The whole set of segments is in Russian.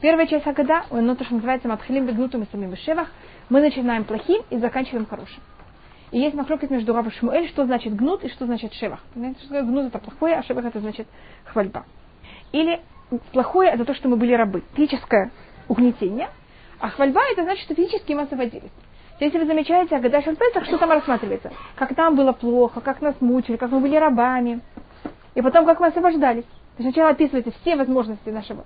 Первая часть Агада, ну то, что называется Матхилим Бегнутым и самим Шевах, мы начинаем плохим и заканчиваем хорошим. И есть махлокет между Рав и Шмуэль, что значит гнут и что значит шевах. Понимаете, что гнут это плохое, а шевах это значит хвальба. Или плохое это то, что мы были рабы. Физическое угнетение, а хвальба это значит, что физически мы освободились. Если вы замечаете, Агада Шальпесах, что там рассматривается? Как нам было плохо, как нас мучили, как мы были рабами. И потом, как мы освобождались. То есть сначала описывается все возможности нашего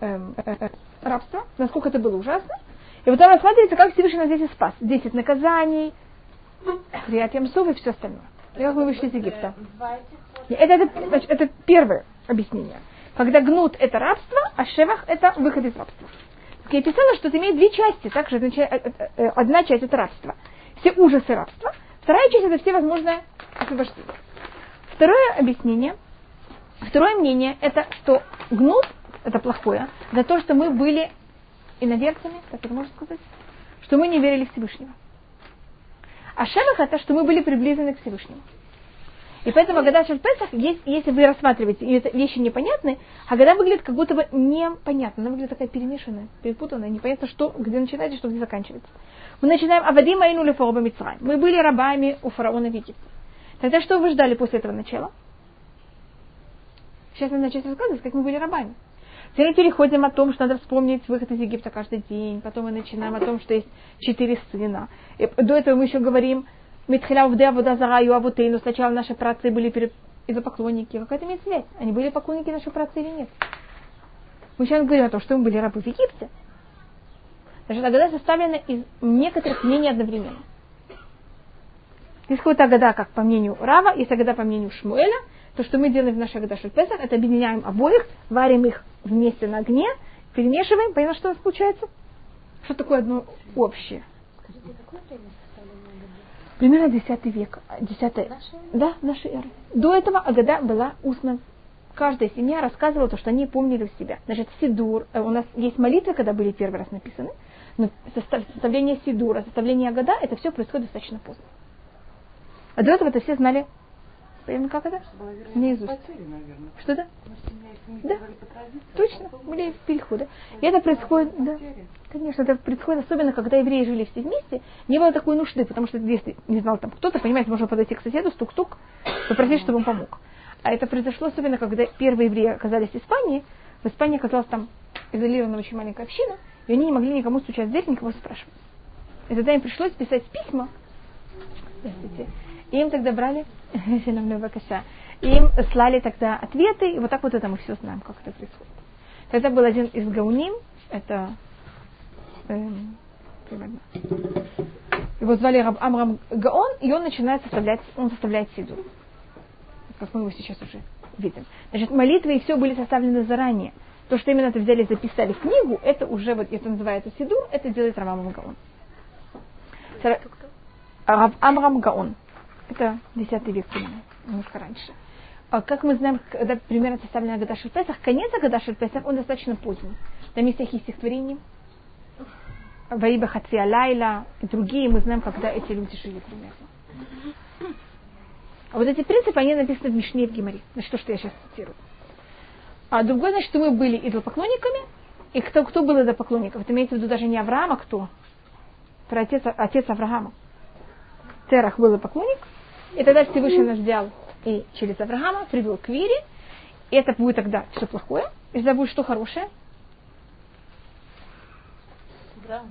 эм, э, э, рабства, насколько это было ужасно. И потом рассматривается, как Всевышний нас здесь спас. Десять наказаний, приятием сов и все остальное. И как мы вышли из Египта. Это, это, значит, это первое объяснение. Когда гнут это рабство, а шевах это выход из рабства. Я писала, что это имеет две части. Также э, одна часть это рабство. Все ужасы рабства. Вторая часть это все возможное освобождение. Второе объяснение, второе мнение, это что гнут, это плохое, за то, что мы были иноверцами, как это можно сказать, что мы не верили в Всевышнего. А шевах это, что мы были приближены к Всевышнему. И поэтому Агада Песах, если вы рассматриваете, и это вещи непонятны, Агада выглядит как будто бы непонятно. Она выглядит такая перемешанная, перепутанная, непонятно, что, где начинается, что где заканчивается. Мы начинаем Авадим Айну Лефороба Мицрай. Мы были рабами у фараона в Египте. Тогда что вы ждали после этого начала? Сейчас надо начать рассказывать, как мы были рабами. Теперь мы переходим о том, что надо вспомнить выход из Египта каждый день. Потом мы начинаем о том, что есть четыре сына. И до этого мы еще говорим, Митхиля Увде Вода Зараю Авутейну. Сначала наши працы были перед поклонники. Какая это имеет связь? Они были поклонники нашей працы или нет? Мы сейчас говорим о том, что мы были рабы в Египте. Значит, Агада составлена из некоторых мнений одновременно. Есть какой-то Агада, как по мнению Рава, есть Агада по мнению Шмуэля. То, что мы делаем в нашей Агада Песах, это объединяем обоих, варим их вместе на огне, перемешиваем. Понятно, что у нас получается? Что такое одно общее? Скажите, какое время Примерно 10 век. 10 да, нашей эры. До этого Агада была устно. Каждая семья рассказывала то, что они помнили у себя. Значит, Сидур, э, у нас есть молитвы, когда были первый раз написаны, но составление Сидура, составление Агада, это все происходит достаточно поздно. А до этого это все знали Понятно, как это? Наизусть. Что да? Да, точно, были переходы. И это происходит, да, конечно, это происходит особенно, когда евреи жили все вместе, не было такой нужды, потому что если не знал там кто-то, понимаете, можно подойти к соседу, стук-стук, попросить, чтобы он помог. А это произошло особенно, когда первые евреи оказались в Испании, в Испании оказалась там изолированная очень маленькая община, и они не могли никому стучать в дверь, никого спрашивать. И тогда им пришлось писать письма, и им тогда брали, им слали тогда ответы, и вот так вот это мы все знаем, как это происходит. Тогда был один из гауним, это эм, его звали Раб Амрам Гаон, и он начинает составлять, он составляет сиду. Как мы его сейчас уже видим. Значит, молитвы и все были составлены заранее. То, что именно это взяли записали в книгу, это уже, вот это называется сидур, это делает Раб Амрам Гаон. Раб Амрам Гаон. Это 10 век немножко раньше. А как мы знаем, когда примерно составлена Агада Песах, конец Агада Песах, он достаточно поздний. Там есть всякие стихотворения. Ваиба Хатвия Лайла и другие, мы знаем, когда эти люди жили примерно. А вот эти принципы, они написаны в Мишне в Гимаре. Значит, то, что я сейчас цитирую. А другое, значит, что мы были идолопоклонниками, и кто, кто был идолопоклонников? Это имеется в виду даже не Авраам, а кто? Про отец, отец Авраама. Терах был поклонник, и тогда Всевышний нас взял и через Авраама привел к вере. И это будет тогда все плохое. И тогда будет что хорошее? Да.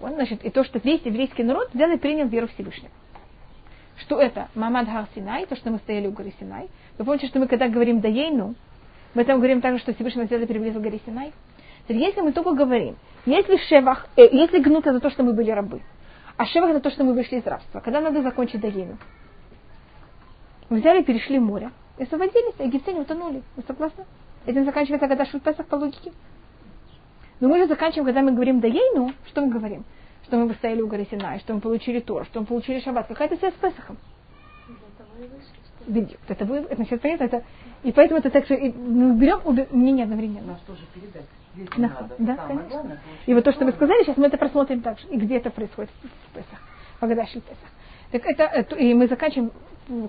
Значит, и то, что весь еврейский народ взял и принял веру Всевышнего. Что это? Мамад Хар Синай, то, что мы стояли у горы Синай. Вы помните, что мы когда говорим Даейну, мы там говорим также, что Всевышний взял и приблизил к горе Синай. Если мы только говорим, если шевах, э, если гнут это то, что мы были рабы, а шевах это то, что мы вышли из рабства. Когда надо закончить Дагину? Мы взяли перешли море. И освободились, а египтяне утонули. Вы согласны? Этим заканчивается когда Песах по логике. Но мы же заканчиваем, когда мы говорим Дагейну, что мы говорим? Что мы стояли у горы Синай, что мы получили Тор, что мы получили Шаббат. Какая-то связь с Песахом. Видео. Это вы, это сейчас понятно, это, и поэтому это так, что мы берем обе мнения одновременно. Нас тоже передать. На, да, конечно. Главное, и вот то, что вы сказали, сейчас мы это просмотрим также. И где это происходит в Песах. Погадаши Песах. Так это, и мы заканчиваем,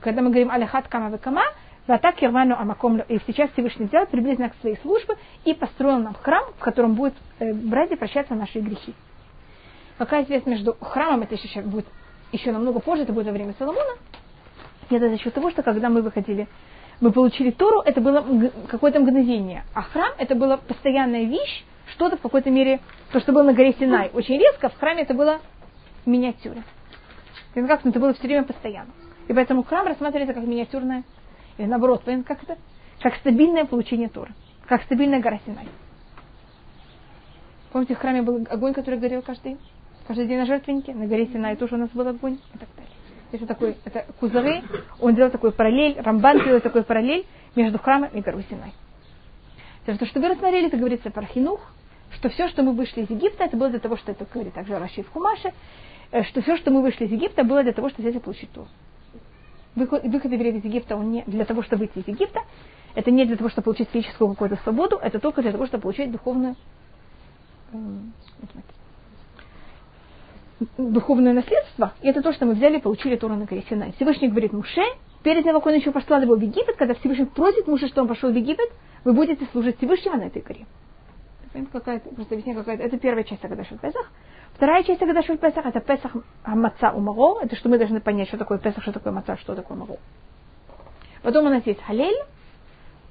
когда мы говорим Аляхат Кама Кама, Ватак Ирвану Амаком, и сейчас Всевышний взял приблизительно к своей службе и построил нам храм, в котором будут э, братья прощаться наши грехи. Какая связь между храмом, это еще будет еще намного позже, это будет во время Соломона, и это за счет того, что когда мы выходили, мы получили Тору, это было какое-то мгновение, а храм это была постоянная вещь, что-то в какой-то мере, то, что было на горе Синай, очень резко, в храме это было в миниатюре. Как это было все время постоянно. И поэтому храм рассматривается как миниатюрная или наоборот, как это? Как стабильное получение Тора. Как стабильная гора Синай. Помните, в храме был огонь, который горел каждый? Каждый день на жертвеннике. На горе Синай тоже у нас был огонь и так далее. Это такой, это Кузары, он делал такой параллель, Рамбан делал такой параллель между храмом и горой Синай. То, что вы рассмотрели, это говорится про Хинух, что все, что мы вышли из Египта, это было для того, что это говорит также Раши в Хумаше, э, что все, что мы вышли из Египта, было для того, взять и получить Тору выход, выход из Египта, он не для того, чтобы выйти из Египта, это не для того, чтобы получить физическую какую-то свободу, это только для того, чтобы получить духовную, э, духовное наследство. И это то, что мы взяли и получили Тору на горе Синай. Всевышний говорит Муше, перед тем, как он еще послал его в Египет, когда Всевышний просит Муше, что он пошел в Египет, вы будете служить Всевышнего на этой горе. Какая-то, просто объясняю, какая-то, это первая часть Агадаши Песах. Вторая часть Агадаши Песах это Песах Маца Умаро, это что мы должны понять, что такое Песах, что такое Маца, что такое Маро. Потом у нас есть Халель,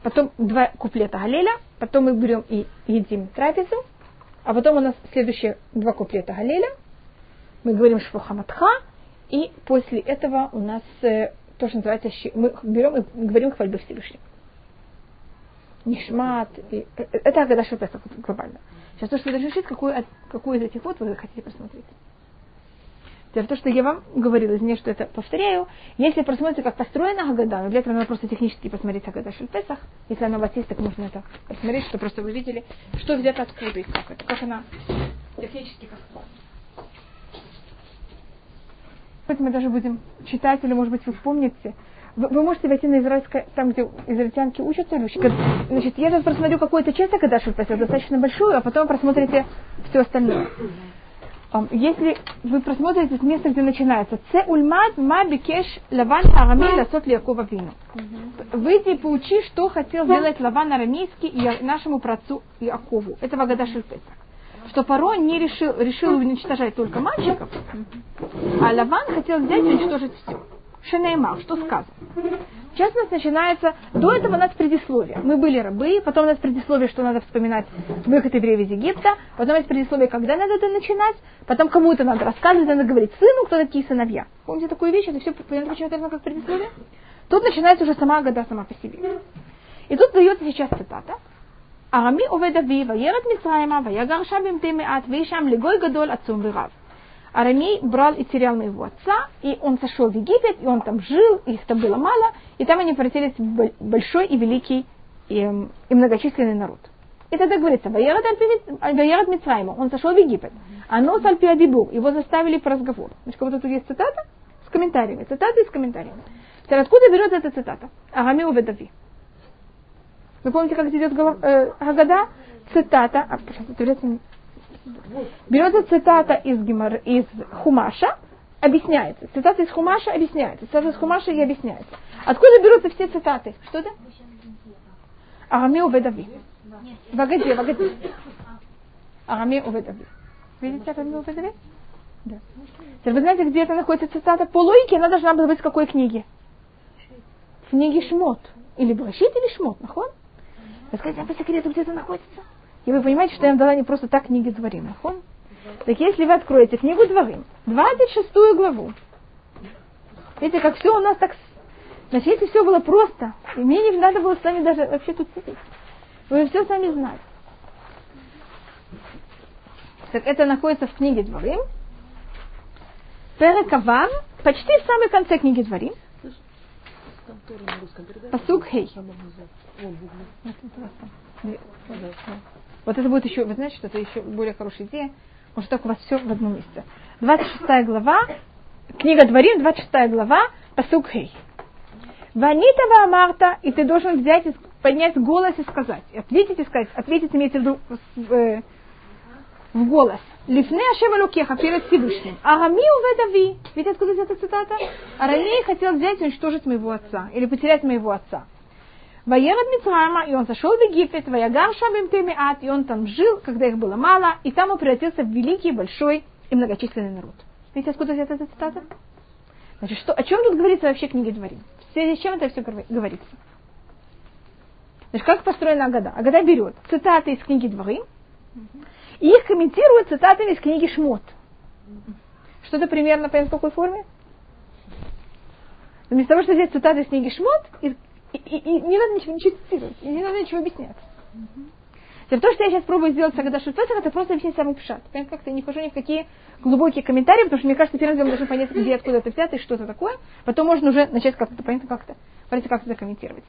потом два куплета Галеля, потом мы берем и едим трапезу, а потом у нас следующие два куплета Галеля, мы говорим Швухаматха, и после этого у нас э, то, что называется, мы берем и говорим хвальбы Всевышнего. Нишмат. И, э, это Агада Песах глобально. Сейчас то, что вы должны решить, какую, какую из этих вот вы хотите посмотреть. Теперь то, что я вам говорила, извините, что это повторяю, если просмотрите, как построена Агада, но для этого надо просто технически посмотреть Агада Песах. Если она у вас есть, так можно это посмотреть, чтобы просто вы видели, что взято откуда и как это, как она технически как мы даже будем читать, или, может быть, вы вспомните, вы, вы можете войти на израильское, там, где израильтянки учатся, значит, я сейчас просмотрю какую-то часть Акадаши Песах, достаточно большую, а потом просмотрите все остальное. Если вы просмотрите с места, где начинается Це ульмад ма бикеш лаван арами ласот Якова вину. Выйди и поучи, что хотел сделать Лаван арамейский и нашему працу Иакову. Это Вагада Песах что Паро не решил, решил уничтожать только мальчиков, а Лаван хотел взять и уничтожить все. Шенеймал, что сказано. Сейчас у нас начинается, до этого у нас предисловие. Мы были рабы, потом у нас предисловие, что надо вспоминать выход евреев из Египта, потом есть предисловие, когда надо это начинать, потом кому-то надо рассказывать, надо говорить сыну, кто такие сыновья. Помните такую вещь? Это все, понятно, почему это как предисловие? Тут начинается уже сама года сама по себе. И тут дается сейчас цитата. ארמי עובד אבי, וירד מצרימה, ויגר שם במתי מעט, ויהי שם לגוי גדול עצום ורב. Арамей брал и терял моего отца, и он сошел в Египет, и он там жил, их там было мало, и там они превратились в большой и великий и, и многочисленный народ. И тогда говорится, Ваерат Мицрайма, он сошел в Египет, а нос Альпиадибур, его заставили по разговору. Значит, как будто тут есть цитата с комментариями, цитата с комментариями. Теперь откуда берется эта цитата? Агами Уведави. Вы помните, как идет э, Агада? Цитата, а, пожалуйста, Берется цитата из, Гимар, из Хумаша, объясняется. Цитата из Хумаша объясняется. Цитата из Хумаша и объясняется. Откуда берутся все цитаты? Что это? Араме Уведави. Вагади, вагади. Араме Уведави. Видите Араме Уведави? Да. Теперь вы знаете, где это находится цитата? По логике она должна была быть в какой книге? В книге Шмот. Или Брашит, или Шмот, нахон? Вы скажете, а по секрету где это находится? И вы понимаете, что я им дала не просто так книги Дворим. Нахон? Так если вы откроете книгу Дворим, 26 главу, видите, как все у нас так... Значит, если все было просто, и мне не надо было с вами даже вообще тут сидеть. Вы все сами знали. Так это находится в книге Дворим. Перекавам, почти в самом конце книги Дворим. Посук Хей. Вот это будет еще, вы знаете, что это еще более хорошая идея. Может, так у вас все в одном месте. 26 глава, книга Дворим, 26 глава, посук Хей. Ванита Марта, и ты должен взять, поднять голос и сказать. Ответить и сказать. Ответить имеется в виду э, в голос. Лифне Ашем Алукеха, перед Всевышним. Арами уведави. Видите, откуда эта цитата? Арамей хотел взять и уничтожить моего отца. Или потерять моего отца. Ваерад Мицрама, и он зашел в Египет, Ваягар Шабим Темиат, и он там жил, когда их было мало, и там он превратился в великий, большой и многочисленный народ. Видите, откуда взята эта цитата? Значит, что, о чем тут говорится вообще в книге Дворим? В связи с чем это все говорится? Значит, как построена Агада? Агада берет цитаты из книги Дворим, и их комментирует цитатами из книги Шмот. Что-то примерно понятно в какой форме? Вместо того, чтобы взять цитаты из книги Шмот, и, и, и, и не надо ничего, ничего цитировать, и не надо ничего объяснять. Mm-hmm. То, что я сейчас пробую сделать с Агадашут Песах, это просто объяснить самый пшат. Понимаете, как-то не вхожу ни в какие глубокие комментарии, потому что мне кажется, первым делом должны понять, где откуда это взято и что это такое. Потом можно уже начать как-то, понятно, как-то, понятно, как это комментировать.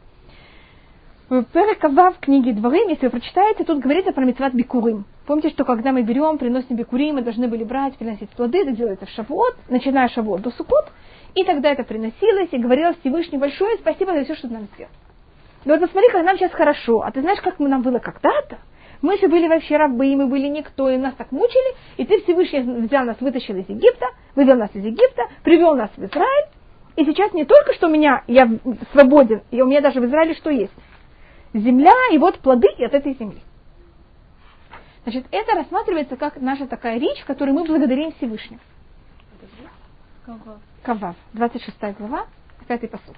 В Перекава в книге Дворим, если вы прочитаете, тут говорится про мецват бикурим. Помните, что когда мы берем, приносим бикурим, мы должны были брать, приносить плоды, это делается в шавот, начиная шавот до сукот, и тогда это приносилось, и говорилось Всевышний большое спасибо за все, что ты нам сделал. Но вот посмотри, как нам сейчас хорошо, а ты знаешь, как нам было когда-то? Мы же были вообще рабы, и мы были никто, и нас так мучили, и ты Всевышний взял нас, вытащил из Египта, вывел нас из Египта, привел нас в Израиль, и сейчас не только, что у меня, я свободен, и у меня даже в Израиле что есть? Земля, и вот плоды от этой земли. Значит, это рассматривается как наша такая речь, которой мы благодарим Всевышнего. Кавав, 26 глава, 5 посук.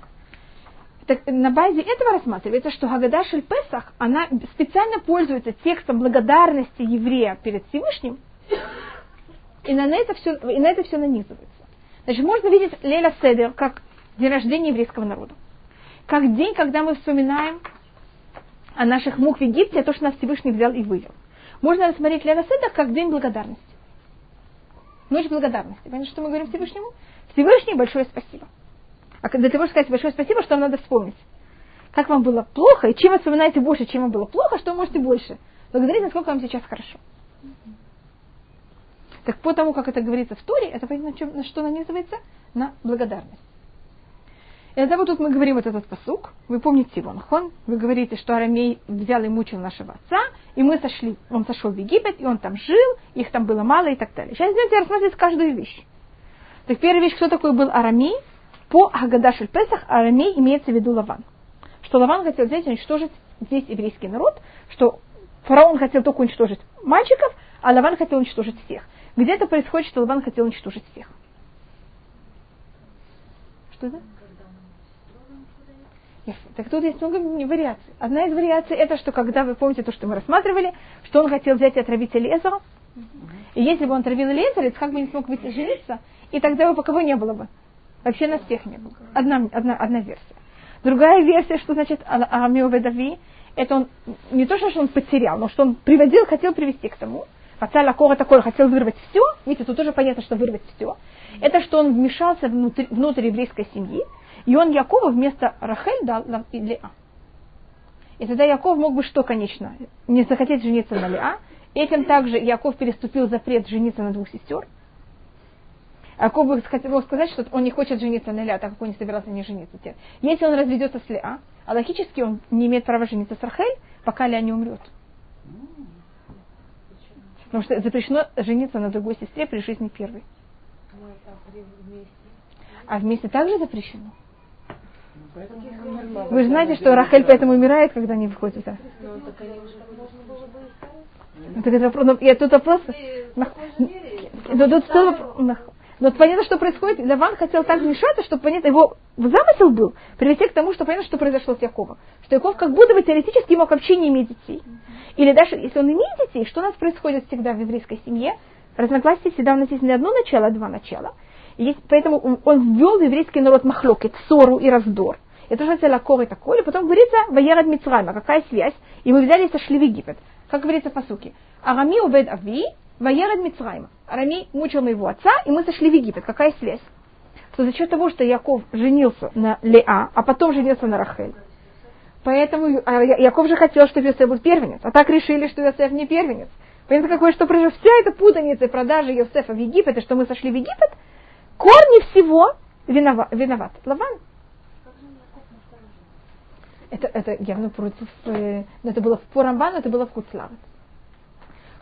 Так, на базе этого рассматривается, что Хагада Песах, она специально пользуется текстом благодарности еврея перед Всевышним, и на это все, и на это все нанизывается. Значит, можно видеть Леля Седер как день рождения еврейского народа. Как день, когда мы вспоминаем о наших мук в Египте, то, что нас Всевышний взял и вывел. Можно рассмотреть Лева Седах как день благодарности. Ночь благодарности. Понимаете, что мы говорим Всевышнему? Всевышний, большое спасибо. А для того, чтобы сказать большое спасибо, что вам надо вспомнить? Как вам было плохо, и чем вы вспоминаете больше, чем вам было плохо, что вы можете больше. Благодарить, насколько вам сейчас хорошо. Так по тому, как это говорится в Торе, это на, на что нанизывается? На благодарность. И тогда вот тут мы говорим вот этот посук. Вы помните его, нахон? Вы говорите, что Арамей взял и мучил нашего отца, и мы сошли. Он сошел в Египет, и он там жил, их там было мало и так далее. Сейчас давайте рассмотреть каждую вещь. Так первая вещь, кто такой был Арамей? По Агадашель Песах Арамей имеется в виду Лаван. Что Лаван хотел взять и уничтожить здесь еврейский народ, что фараон хотел только уничтожить мальчиков, а Лаван хотел уничтожить всех. Где-то происходит, что Лаван хотел уничтожить всех. Что это? Так тут есть много вариаций. Одна из вариаций это, что когда вы помните то, что мы рассматривали, что он хотел взять и отравить Элезера, и если бы он отравил Элезера, Ицхак бы не смог выйти жениться, и тогда бы по кого не было бы. Вообще нас всех не было. Одна, одна, одна версия. Другая версия, что значит Амио Ведави, это он не то, что он потерял, но что он приводил, хотел привести к тому. Отца Лакора такой хотел вырвать все. Видите, тут тоже понятно, что вырвать все. Это что он вмешался внутрь, внутрь еврейской семьи и он Якова вместо Рахель дал Леа. И тогда Яков мог бы что, конечно, не захотеть жениться на Леа. Этим также Яков переступил запрет жениться на двух сестер. Яков бы хотел сказать, что он не хочет жениться на Леа, так как он не собирался не жениться. Если он разведется с Леа, а логически он не имеет права жениться с Рахель, пока Леа не умрет. Потому что запрещено жениться на другой сестре при жизни первой. А вместе также запрещено. Вы же знаете, что Рахель поэтому умирает, когда не выходит. Ну, так это вопрос, ну, я тут вопрос. Но тут но понятно, что происходит. Лаван хотел так вмешаться, чтобы понятно, его замысел был привести к тому, что понятно, что произошло с Яковом. Что Яков как будто бы теоретически мог вообще не иметь детей. Или даже если он имеет детей, что у нас происходит всегда в еврейской семье? Разногласия всегда у нас есть не одно начало, а два начала. И поэтому он ввел в еврейский народ махлокет, ссору и раздор. Это же называется лакор и такое. Потом говорится, ваерад Мицрайма, какая связь? И мы взяли и сошли в Египет. Как говорится по суке. Арами увед ави, ваерад Мицрайма. Арами мучил моего отца, и мы сошли в Египет. Какая связь? Что за счет того, что Яков женился на Леа, а потом женился на Рахель. Поэтому а Яков же хотел, чтобы Йосеф был первенец. А так решили, что Йосеф не первенец. Понятно, какое, что произошло? Вся эта путаница и продажи Йосефа в Египет, и что мы сошли в Египет, корни всего виноват, виноват Лаван. Это, это явно против, э, но это было по Рамбану, это было в Куцлават.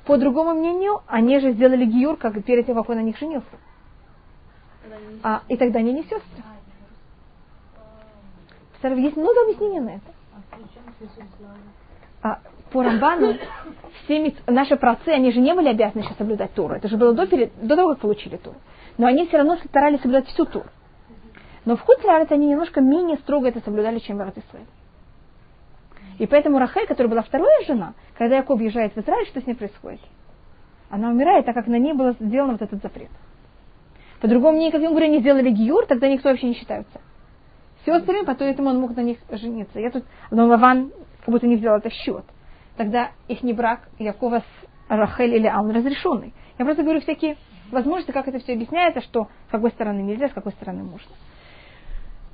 По другому мнению, они же сделали гиюр, как перед тем, как он на них женился. А, и тогда они не сестры. Есть много объяснений на это. А, по Рамбану все наши працы, они же не были обязаны сейчас соблюдать Туру. Это же было до, перед, до того, как получили Туру. Но они все равно старались соблюдать всю Туру. Но в Хутлярец они немножко менее строго это соблюдали, чем в Израиль. И поэтому Рахель, которая была вторая жена, когда Яков въезжает в Израиль, что с ней происходит? Она умирает, так как на ней был сделан вот этот запрет. По-другому никаким говоря не сделали гиюр, тогда никто вообще не считается. Остальные, поэтому он мог на них жениться. Я тут, но Лаван как будто не взял это счет. Тогда их не брак Якова с Рахель или Алн разрешенный. Я просто говорю всякие возможности, как это все объясняется, что с какой стороны нельзя, с какой стороны можно.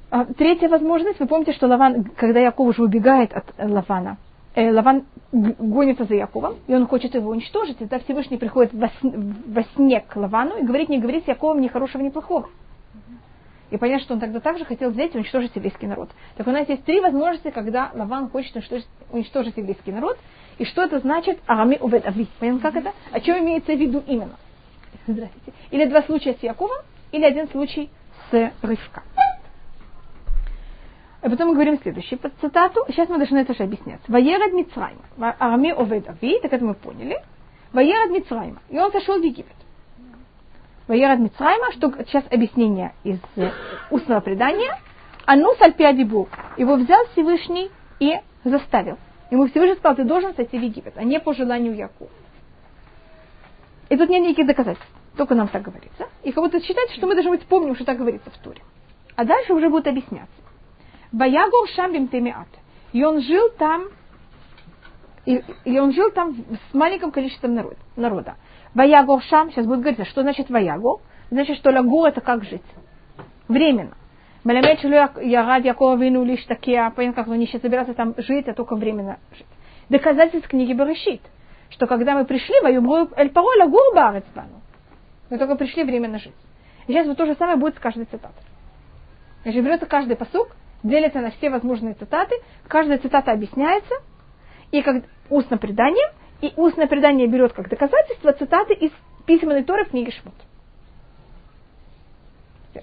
А, третья возможность, вы помните, что Лаван, когда Яков уже убегает от Лавана, э, Лаван гонится за Яковом, и он хочет его уничтожить, и тогда Всевышний приходит во, во сне к Лавану и говорит, не говори с Яковом ни хорошего, ни плохого. И понятно, что он тогда также хотел взять и уничтожить еврейский народ. Так у нас есть три возможности, когда Лаван хочет уничтожить, уничтожить еврейский народ. И что это значит? Арами увед ави. Понятно, как это? О чем имеется в виду именно? Здравствуйте. Или два случая с Яковом, или один случай с Ривка. А потом мы говорим следующий под цитату. Сейчас мы должны это же объяснять. Ваерад Мицрайма. Арами овед ави, так это мы поняли. Ваерад Мицрайма. И он сошел в Египет. Ваерад Мицрайма, что сейчас объяснение из устного предания. Ану сальпиадибу. Его взял Всевышний и заставил. Ему Всевышний сказал, ты должен сойти в Египет, а не по желанию Якова. И тут нет никаких доказательств. Только нам так говорится. И как будто считается, что мы даже быть помним, что так говорится в Туре. А дальше уже будет объясняться. Ваягор Шамбим Темиат. И он жил там, и, и он жил там с маленьким количеством народ, народа. Ваягор Шам, сейчас будет говориться, что значит Ваягор? Значит, что Лагор это как жить? Временно. Мелемет Ярад Якова Вину лишь такие, понятно, как они сейчас собираются там жить, а только временно жить. Доказательств книги Берешит, что когда мы пришли, Ваюбру Эль Паро Лагур Барецбану. Мы только пришли временно жить. И сейчас вот то же самое будет с каждой цитатой. Значит, берется каждый посук, делится на все возможные цитаты, каждая цитата объясняется, и как устно предание, и устное предание берет как доказательство цитаты из письменной Торы в книге Шмот.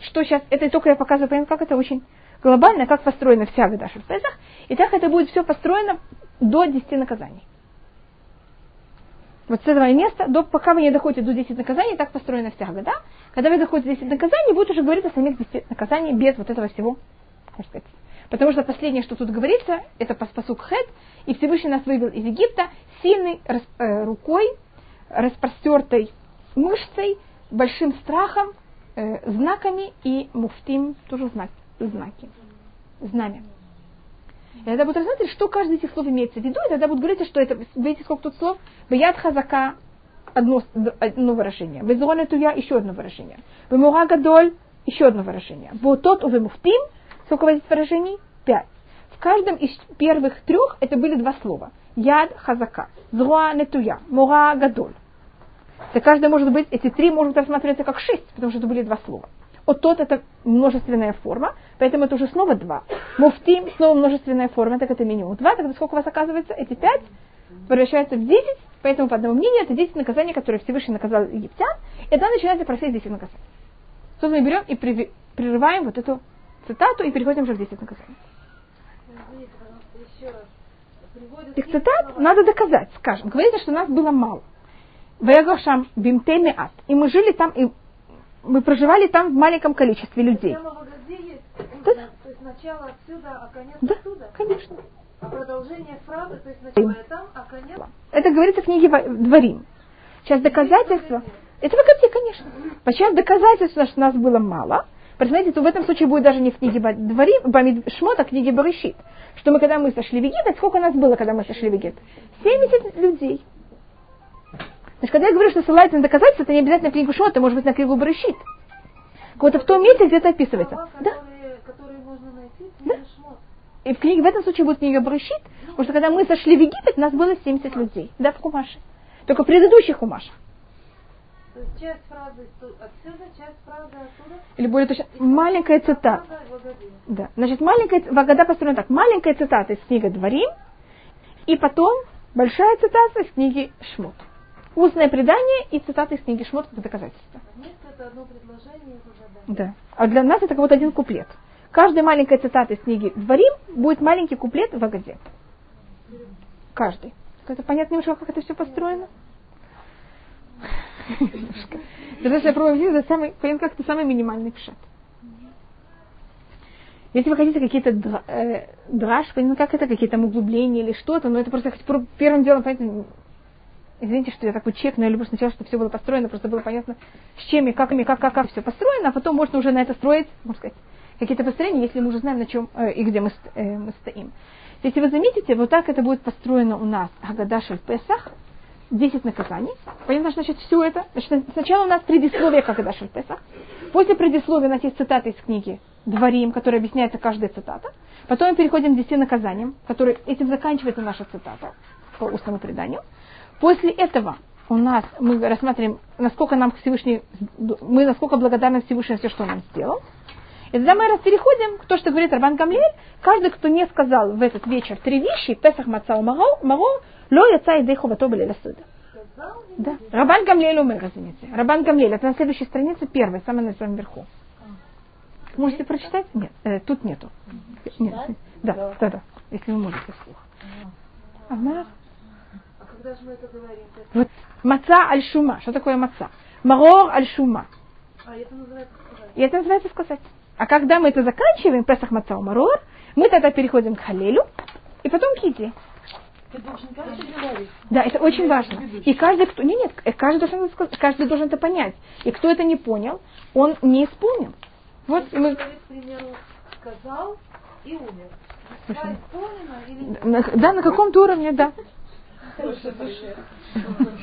Что сейчас, это только я показываю, как это очень глобально, как построена вся Гадаша в Песах. И так это будет все построено до 10 наказаний. Вот с этого места, до, пока вы не доходите до 10 наказаний, так построена вся года. Когда вы доходите до 10 наказаний, будет уже говорить о самих 10 наказаний без вот этого всего можно сказать. Потому что последнее, что тут говорится, это посук Хет, и Всевышний нас вывел из Египта сильной э, рукой, распростертой мышцей, большим страхом, э, знаками и муфтим, тоже знак, знаки, знамя. И тогда будет рассматривать, что каждый из этих слов имеется в виду, и тогда будет говорить, что это, видите, сколько тут слов, Баяд хазака, одно, одно выражение, Безуана туя, еще одно выражение, Бемура гадоль, еще одно выражение, Бутот увемуфтим, Сколько у вас выражений? Пять. В каждом из первых трех это были два слова. Яд хазака, зруа нетуя, мора гадоль. За каждое может быть, эти три могут рассматриваться как шесть, потому что это были два слова. Вот тот это множественная форма, поэтому это уже снова два. Муфтим снова множественная форма, так это минимум два, тогда сколько у вас оказывается? Эти пять превращаются в десять, поэтому по одному мнению это десять наказаний, которые Всевышний наказал египтян, и тогда начинается процесс десяти наказаний. Тут мы берем и прерываем вот эту цитату и переходим уже в 10 наказаний. Их цитат надо доказать, скажем. Говорится, что нас было мало. Ваягошам бимтеми ат. И мы жили там, и мы проживали там в маленьком количестве людей. Да. То есть начало отсюда, а конец да, отсюда? конечно. А продолжение фразы, то есть начало там, а конец... Это говорится в книге Дворим. Сейчас доказательства... Это в Агаде, конечно. Сейчас доказательства, что нас было мало – Посмотрите, то в этом случае будет даже не в книге Дворим, Бамид Шмот, а в книге Барышит. Что мы, когда мы сошли в Египет, сколько нас было, когда мы сошли в Египет? 70 людей. Значит, когда я говорю, что ссылается на доказательства, это не обязательно книгу Шмот, это может быть на книгу Барышит. Вот в том месте где-то описывается. Слова, да? Которые, можно найти в да? И в книге в этом случае будет книга Барышит, потому что когда мы сошли в Египет, нас было 70 людей. Да, в Кумаше. Только в предыдущих Кумашах часть фразы отсюда, часть фразы оттуда. Или более точно, маленькая цитата. Да. Значит, маленькая, Вагада построена так. Маленькая цитата из книги Дворим, и потом большая цитата из книги Шмот. Устное предание и цитаты из книги Шмот как доказательство. Да. А для нас это как вот один куплет. Каждая маленькая цитата из книги «Дворим» будет маленький куплет в Агаде. Каждый. Это понятно немножко, как это все построено? Даже я пробую это самый, понятно, как это самый минимальный пшат. Если вы хотите какие-то э, драж, понятно, как это, какие-то углубления или что-то, но это просто первым делом, понятно, извините, что я чек, но я люблю сначала, чтобы все было построено, просто было понятно, с чем и как, и как, как, как все построено, а потом можно уже на это строить, можно сказать, какие-то построения, если мы уже знаем, на чем э, и где мы, э, мы стоим. Если вы заметите, вот так это будет построено у нас Агадашель Песах, 10 наказаний. Понятно, значит, все это. Значит, сначала у нас предисловие Агадашель Песах. После предисловия у нас есть цитаты из книги Дворим, которая объясняется каждая цитата. Потом мы переходим к 10 наказаниям, которые этим заканчивается наша цитата по устному преданию. После этого у нас мы рассматриваем, насколько нам Всевышний, мы насколько благодарны Всевышнему за все, что он нам сделал. И тогда мы раз переходим к тому, что говорит Рабан Гамлель, каждый, кто не сказал в этот вечер три вещи, Песах Мацау Маро, Ло яца и дейху ватобали ласуда. Да. Рабан Гамлель умер, извините. Рабан Гамлель, это на следующей странице первая, самая на самом верху. Можете прочитать? Нет, э, тут нету. Нет. Да, да, да, если вы можете вслух. Ага. Когда же мы это говорим? Вот маца аль-шума. Что такое маца? Марор аль-шума. А это называется сказать? И это называется сказать. А когда мы это заканчиваем, Песах Маца Марор, мы тогда переходим к Халелю и потом к еде. Ты должен каждый говорить. Да, это очень важно. И каждый, кто... Нет, нет, э, каждый должен, каждый должен это понять. И кто это не понял, он не исполнил. Вот мы... Человек, к примеру, сказал и умер. На, да, на каком-то уровне, да.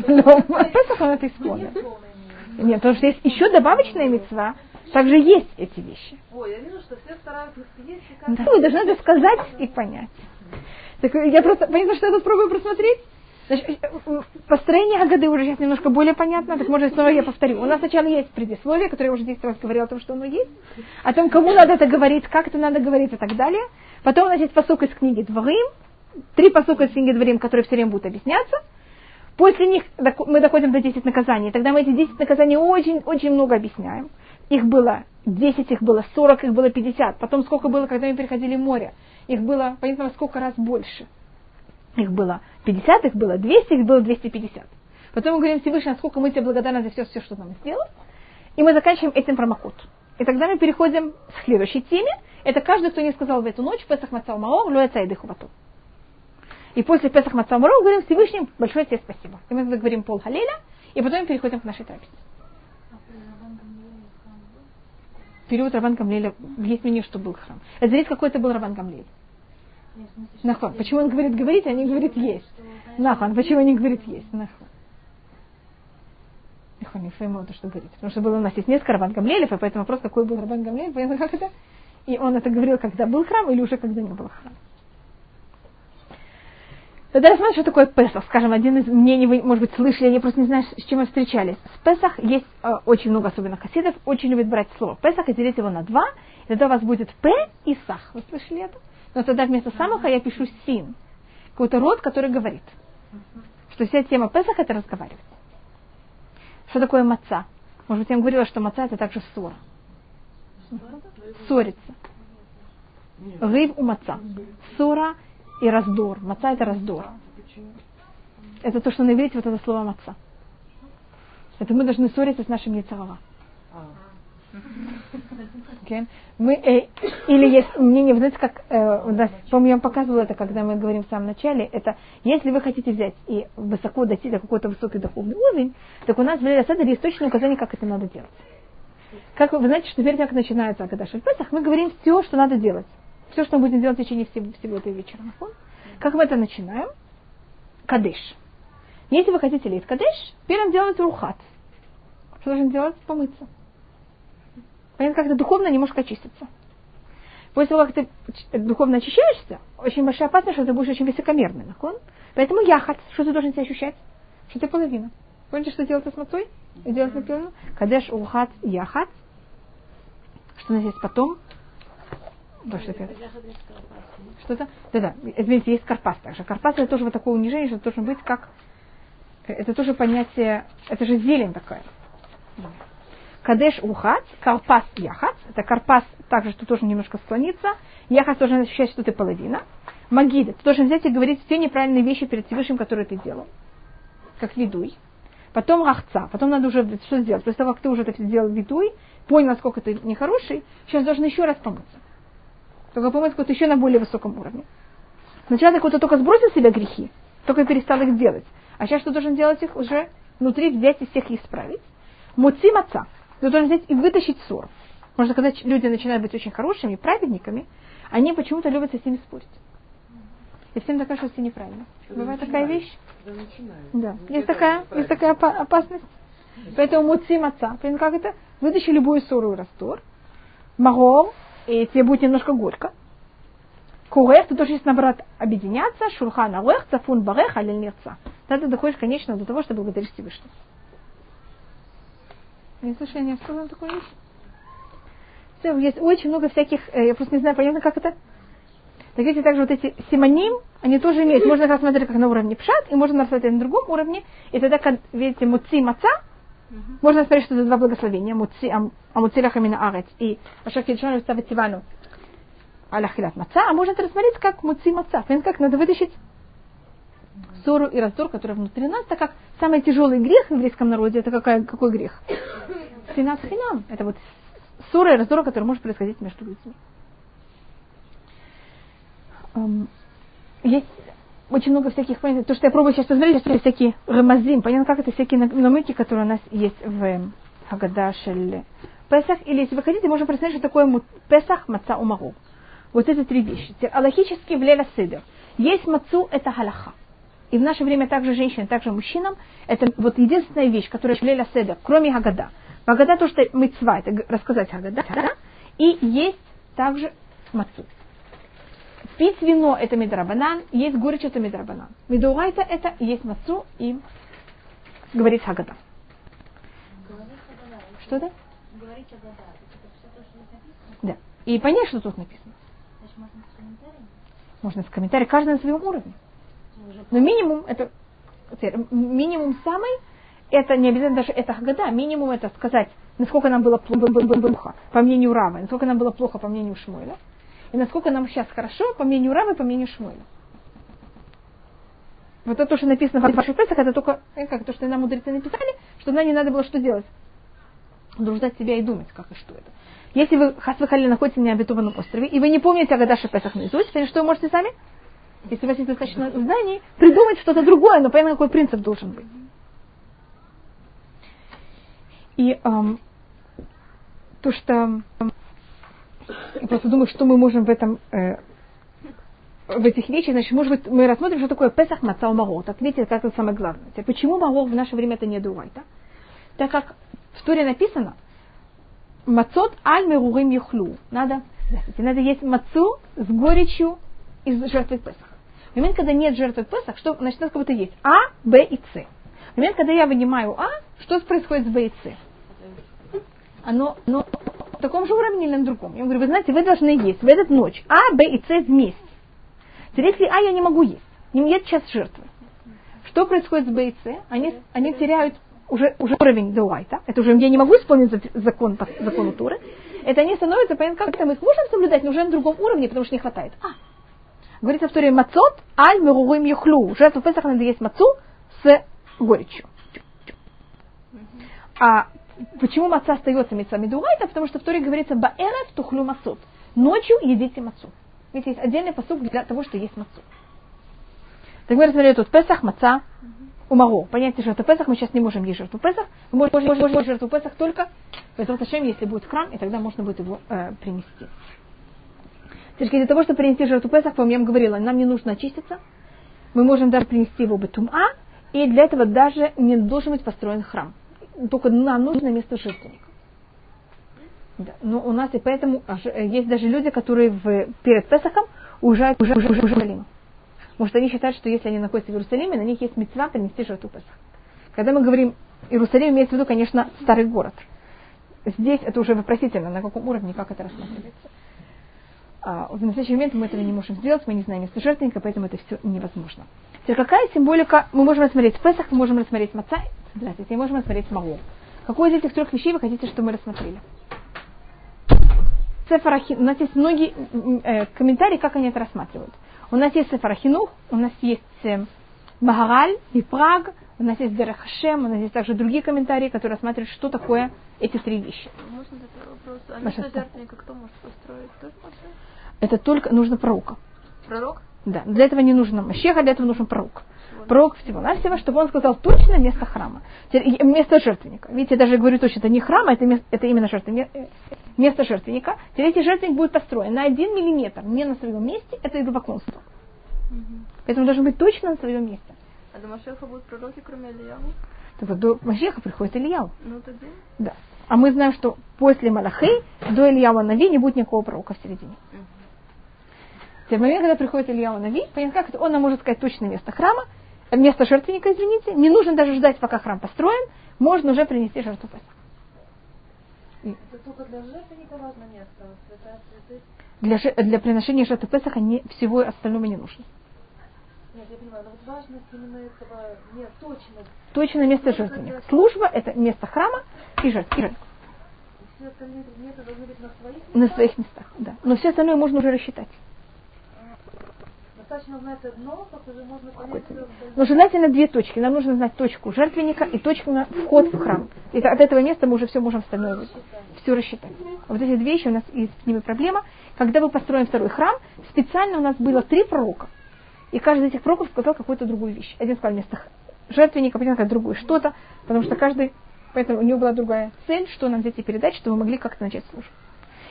Но Песах он это исполнил. Нет, потому что есть еще добавочная мецва, также есть эти вещи. Ой, я вижу, что все стараются съесть. Да, вы должны это сказать и понять. Так я просто, понятно, что я тут пробую просмотреть? Значит, э, построение Агады уже сейчас немножко более понятно, так может снова я повторю. У нас сначала есть предисловие, которое я уже 10 раз говорила о том, что оно есть, о том, кому надо это говорить, как это надо говорить и так далее. Потом у нас есть посок из книги Дворим, три книги Дворим, которые все время будут объясняться. После них мы доходим до 10 наказаний. Тогда мы эти 10 наказаний очень-очень много объясняем. Их было 10, их было 40, их было 50. Потом сколько было, когда мы переходили море. Их было, понятно, сколько раз больше. Их было 50, их было 200, их было 250. Потом мы говорим Всевышний, насколько мы тебе благодарны за все, все, что нам сделал. И мы заканчиваем этим промокод. И тогда мы переходим к следующей теме. Это каждый, кто не сказал в эту ночь, Песах Мацау Маор, Луэца и Дыхувату. И после Песах Мацау Маор говорим Всевышний, большое тебе спасибо. И мы говорим пол Халеля, и потом переходим к нашей трапезе. период Рабан Гамлеля есть мнение, что был храм. Это зависит, какой это был Рабан Гамлель. Нахон. Почему он говорит говорить, а не говорит есть? Нахон. Почему не говорит есть? Нахон. Нахон, не своему то, что говорит. Потому что было у нас есть несколько Рабан Гамлелев, и поэтому вопрос, какой был Рабан Гамлель, понятно, как это? И он это говорил, когда был храм, или уже когда не было храма. Тогда рассмотрим, что такое Песах. Скажем, один из мнений вы, может быть, слышали, они просто не знаю, с чем мы встречались. С Песах есть э, очень много особенно хасидов, очень любят брать слово Песах и делить его на два. И тогда у вас будет П и Сах. Вы слышали это? Но тогда вместо самаха я пишу Син. Какой-то род, который говорит. Что вся тема Песах это разговаривать. Что такое маца? Может быть, я вам говорила, что маца это также ссора. Ссориться. Рыв у маца. Ссора и раздор. Маца это раздор. Это то, что на иврите вот это слово маца. Это мы должны ссориться с нашим яцерова. Okay. Мы, э, или есть мнение, вы знаете, как, э, нас, помню, я вам показывала это, когда мы говорим в самом начале, это, если вы хотите взять и высоко дойти до какой-то высокий духовный уровень, так у нас в Лейласадаре есть точное указание, как это надо делать. Как вы знаете, что теперь как начинается Акадаш Песах, мы говорим все, что надо делать. Все, что мы будем делать в течение всего, всего этого вечера. Как мы это начинаем? Кадыш. Если вы хотите лить кадыш, первым делать рухат. Что должен делать? Помыться. Понятно, как то духовно немножко очиститься. После того, как ты духовно очищаешься, очень большая опасность, что ты будешь очень высокомерный. Нахон? Поэтому яхат. Что ты должен себя ощущать? Что ты половина. Помните, что делать с мацой? Делать наполовину? Кадеш, ухат, яхат. Что у нас есть потом? То, что это? Что-то? Да-да. Извините, есть карпас также. Карпас это тоже вот такое унижение, что должен быть как... Это тоже понятие... Это же зелень такая. Кадеш ухац, карпас яхац. Это карпас также, что тоже немножко склониться. Яхац должен ощущать, что ты половина. Магида, ты должен взять и говорить все неправильные вещи перед Всевышним, которые ты делал. Как ведуй. Потом рахца. Потом надо уже что сделать? После того, как ты уже это сделал ведуй, понял, насколько ты нехороший, сейчас должен еще раз помыться. Только помыться вот еще на более высоком уровне. Сначала ты только сбросил себя грехи, только перестал их делать. А сейчас что должен делать их уже внутри взять и всех их исправить? Муци маца. Ты должен взять и вытащить ссор. Можно когда люди начинают быть очень хорошими, праведниками, они почему-то любят со всеми спорить. И всем докажут, что все неправильно. Когда Бывает такая вещь? Да. Есть такая, есть такая опасность. Поэтому муци маца. Как это? Вытащи любую ссору и раствор. Магор, и тебе будет немножко горько. Курех, ты должен, наоборот, объединяться. Шурхан арех, цафун барех, алель нирца. Тогда ты доходишь, конечно, до того, чтобы благодарить Всевышнего. Не слышали, не сказала такую вещь? Все, есть очень много всяких, э, я просто не знаю, понятно, как это. Так видите, также вот эти симоним, они тоже имеют, можно рассмотреть как на уровне пшат, и можно рассмотреть на другом уровне. И тогда, видите, муци маца, uh-huh. можно смотреть, что это два благословения, муци, амуци лахамина арец, и ашакиджон ставит тивану аляхилат маца, а можно это рассмотреть как муци маца. Понятно, как надо вытащить ссору и раздор, который внутри нас, так как самый тяжелый грех в еврейском народе, это какой, какой грех? Синат хинам. Это вот ссора и раздор, который может происходить между людьми. Есть очень много всяких понятий. То, что я пробую сейчас посмотреть, это всякие рамазим. Понятно, как это всякие намеки, которые у нас есть в Хагадашель Песах. Или если вы хотите, можно посмотреть, что такое Песах, Маца, Умару. Вот эти три вещи. Аллахически в Леля Седер. Есть мацу, это галаха. И в наше время также женщинам, также мужчинам, это вот единственная вещь, которая шлеля седа, кроме Хагада. Хагада то, что мецва, это рассказать Хагада, да? и есть также мацу. Пить вино – это медрабанан, есть горечь – это медрабанан. Медурайта – это есть мацу и говорить Хагада. Что это? Говорить Хагада. Да. И понять, что тут написано. Значит, можно с комментариями? Можно с комментариями, каждый на своем уровне. Но минимум это минимум самый, это не обязательно даже это года, минимум это сказать, насколько нам было плохо, по мнению Рава, насколько нам было плохо, по мнению Шмуэля, и насколько нам сейчас хорошо, по мнению Рава и по мнению Шмуэля. Вот это то, что написано в ваших Песах, это только э, как то, что нам мудрецы написали, что нам не надо было что делать. Удруждать себя и думать, как и что это. Если вы, Хасвахали, находитесь на необетованном острове, и вы не помните Агадаши Песах наизусть, что вы можете сами? Если у вас есть достаточно знаний, придумать что-то другое, но понятно, какой принцип должен быть. И эм, то, что просто думаю, что мы можем в этом э, в этих вещах, значит, может быть, мы рассмотрим, что такое Песах Маца Маро. Так видите, как это самое главное. Почему Маро в наше время это не дуайта? Так как в Туре написано, Мацот аль мерурим юхлу. Надо, надо есть мацу с горечью из жертвы Песах. В момент, когда нет жертвы Песах, что значит, как будто есть А, Б и С. В момент, когда я вынимаю А, что происходит с Б и С? Оно, оно в таком же уровне или на другом? Я говорю, вы знаете, вы должны есть в этот ночь А, Б и С вместе. Теперь, если А я не могу есть, не нет сейчас жертвы, что происходит с Б и С? Они, они теряют уже, уже уровень Деуайта. Это уже я не могу исполнить закон, закон Туры. Это они становятся, понятно, как-то мы их можем соблюдать, но уже на другом уровне, потому что не хватает. А, Говорится в Торе мацот, аль меругуим юхлю. Жертву Песах надо есть мацу с горечью. А почему маца остается мецами дуайта? Потому что в Торе говорится баэрев тухлю мацот. Ночью едите мацу. Ведь есть отдельный посуд для того, что есть мацу. Так мы рассмотрели тут Песах, маца, умаро. Понятие жертву Песах мы сейчас не можем есть жертву Песах. Мы можем, можем, можем жертву Песах только в этом если будет храм, и тогда можно будет его э, принести. Теперь для того, чтобы принести жертву Песах, я вам говорила, нам не нужно очиститься. Мы можем даже принести его бетума, и для этого даже не должен быть построен храм. Только нам нужно место жертвенника. Да. Но у нас и поэтому есть даже люди, которые в, перед Песахом уезжают уже, уже, уже, в Иерусалим. Может, они считают, что если они находятся в Иерусалиме, на них есть мецва принести жертву Песах. Когда мы говорим Иерусалим, имеется в виду, конечно, старый город. Здесь это уже вопросительно, на каком уровне, как это рассматривается. А, в настоящий момент мы этого не можем сделать, мы не знаем место жертвенника, поэтому это все невозможно. Теперь какая символика мы можем рассмотреть Песах, мы можем рассмотреть Маца, здравствуйте, мы можем рассмотреть Магу. Какой из этих трех вещей вы хотите, чтобы мы рассмотрели? Цефарахи... У нас есть многие э, комментарии, как они это рассматривают. У нас есть Цефарахинух, у нас есть э, Магараль и Праг, у нас есть Дерахашем, у нас есть также другие комментарии, которые рассматривают, что такое эти три вещи. Можно такой вопрос? А жертвенника кто может построить? Тоже можно? Это только нужно пророка. Пророк? Да, для этого не нужно Мащеха, для этого нужен пророк. Пророк всего-навсего, чтобы он сказал точно место храма, место жертвенника. Видите, я даже говорю точно, это не храм, а это, место, это именно жертвенник, э, место жертвенника. Теперь если жертвенник будет построен на один миллиметр не на своем месте, это идолопоклонство. Угу. Поэтому должен быть точно на своем месте. А до Машеха будут пророки, кроме Ильяву? Так вот, до Машеха приходит Ильяу. Ну, тогда. Да. А мы знаем, что после Малахей до Ильява Нави не будет никакого пророка в середине. Угу. В момент, когда приходит Ильяу Нави, понятно, как это, он нам может сказать точное место храма, место жертвенника, извините. Не нужно даже ждать, пока храм построен, можно уже принести жертву Песах. Это только для жертвенника важно место. Святых. Для, для приношения жертвы Песаха не, всего остального не нужно. Нет, я понимаю, но вот важность именно этого, нет, точно. Точное место жертвенника. Служба – это место храма и жертва. И жертва. Все остальные предметы должны быть на своих На местах. своих местах, да. Но все остальное можно уже рассчитать. Достаточно знать одно, как уже можно понять все. Но желательно две точки. Нам нужно знать точку жертвенника и точку на вход в храм. И от этого места мы уже все можем остальное все рассчитать. Вот эти две вещи у нас есть с ними проблема. Когда мы построим второй храм, специально у нас было три пророка. И каждый из этих пророков сказал какую-то другую вещь. Один сказал вместо жертвенника, один сказал другое что-то, потому что каждый, поэтому у него была другая цель, что нам здесь и передать, чтобы мы могли как-то начать службу.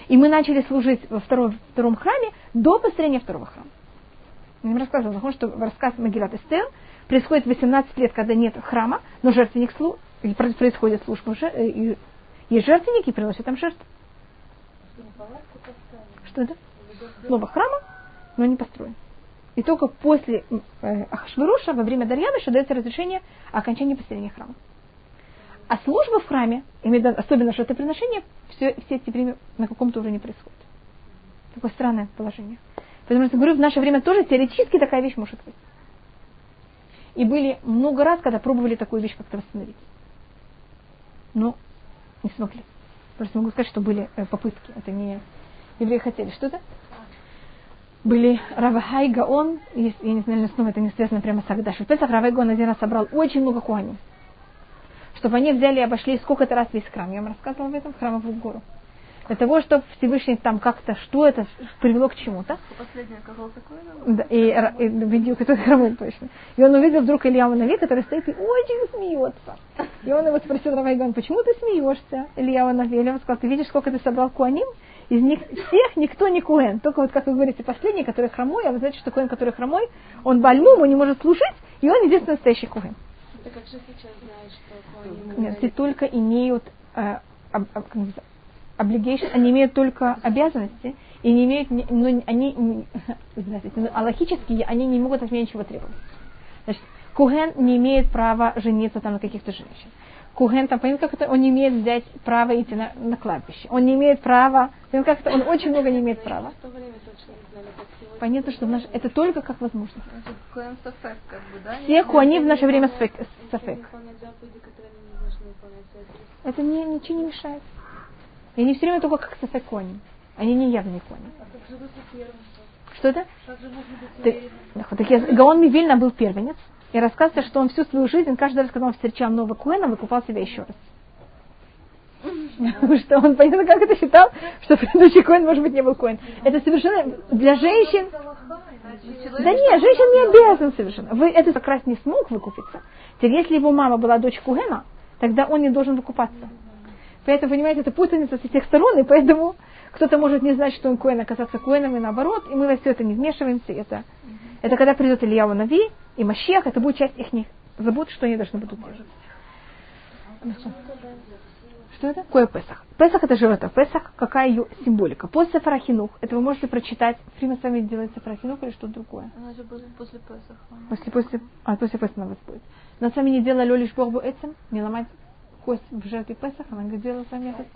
И мы начали служить во втором, втором храме до построения второго храма. Я им рассказывала, Нахон, что рассказ Магилат Эстер происходит 18 лет, когда нет храма, но жертвенник слу... происходит служба, э, и есть жертвенник, и приносят там поставили. Что это? Слово храма, но не построен. И только после э, Ахашвируша, во время Дарьявыша, дается разрешение о окончании построения храма. А служба в храме, особенно жертвоприношение, все, все эти время на каком-то уровне происходит. Такое странное положение. Поэтому я говорю, в наше время тоже теоретически такая вещь может быть. И были много раз, когда пробовали такую вещь как-то восстановить. Но не смогли. Просто могу сказать, что были э, попытки. Это не евреи хотели. Что-то? Были Равахай Гаон, я не знаю, снова это не связано прямо с Агдашей. В Песах Равай Гаон один раз собрал очень много куаним. Чтобы они взяли и обошли сколько-то раз весь храм. Я вам рассказывала об этом, храмовую гору. Для того, чтобы Всевышний там как-то, что это привело к чему-то. Последнее сказал такое, Да, и, и это хромой точно. И он увидел вдруг Илья Нави, который стоит и очень смеется. И он его спросил, Равайгон, почему ты смеешься? Илья Нави, Илья сказал, ты видишь, сколько ты собрал куаним? Из них всех никто не куэн. Только вот, как вы говорите, последний, который хромой, а вы знаете, что куэн, который хромой, он бальмум, он не может служить, и он единственный настоящий куэн. Ты как же сейчас знаешь, что Нет, все только имеют э, об- об- obligation, они имеют только обязанности, и не имеют, но они, здравствуйте, но аллахически они не могут от меня ничего требовать. Значит, Куген не имеет права жениться там на каких-то женщин. Куген там, понимаете, как это, он не имеет взять право идти на, на кладбище. Он не имеет права, понимаете, как это, он очень много не имеет права. Понятно, что в наш, это только как возможность. Да? Все куани в наше время сафек. они Это не, ничего не мешает. И они все время только как сафекони. Они не явные кони. А как же? Что это? Ты- так я- Гаон Мивильна был первенец. И рассказывается, что он всю свою жизнь, каждый раз, когда он встречал нового Куэна, выкупал себя еще раз. Потому что он, понятно, как это считал, что предыдущий Куэн, может быть, не был Куэн. Это совершенно для женщин... Да нет, женщин не обязан совершенно. Вы, это как раз не смог выкупиться. Теперь, если его мама была дочь Кугена, тогда он не должен выкупаться. Поэтому, понимаете, это путаница со всех сторон, и поэтому кто-то может не знать, что он Куэн, оказаться Куэном, и наоборот, и мы во все это не вмешиваемся. Это, это когда придет Илья Нави и Машех, это будет часть их забот, что они должны будут делать. Что это? Кое Песах. Песах это живота. Песах, какая ее символика? После Фарахинух. Это вы можете прочитать. Фрима с вами делается Фарахинух или что-то другое. Она же будет после Песаха. После, после, а, после Песаха на вас будет. Но с вами не делали лишь Богу этим, не ломать кость в жертве Песах. Она говорит, делала с вами этот.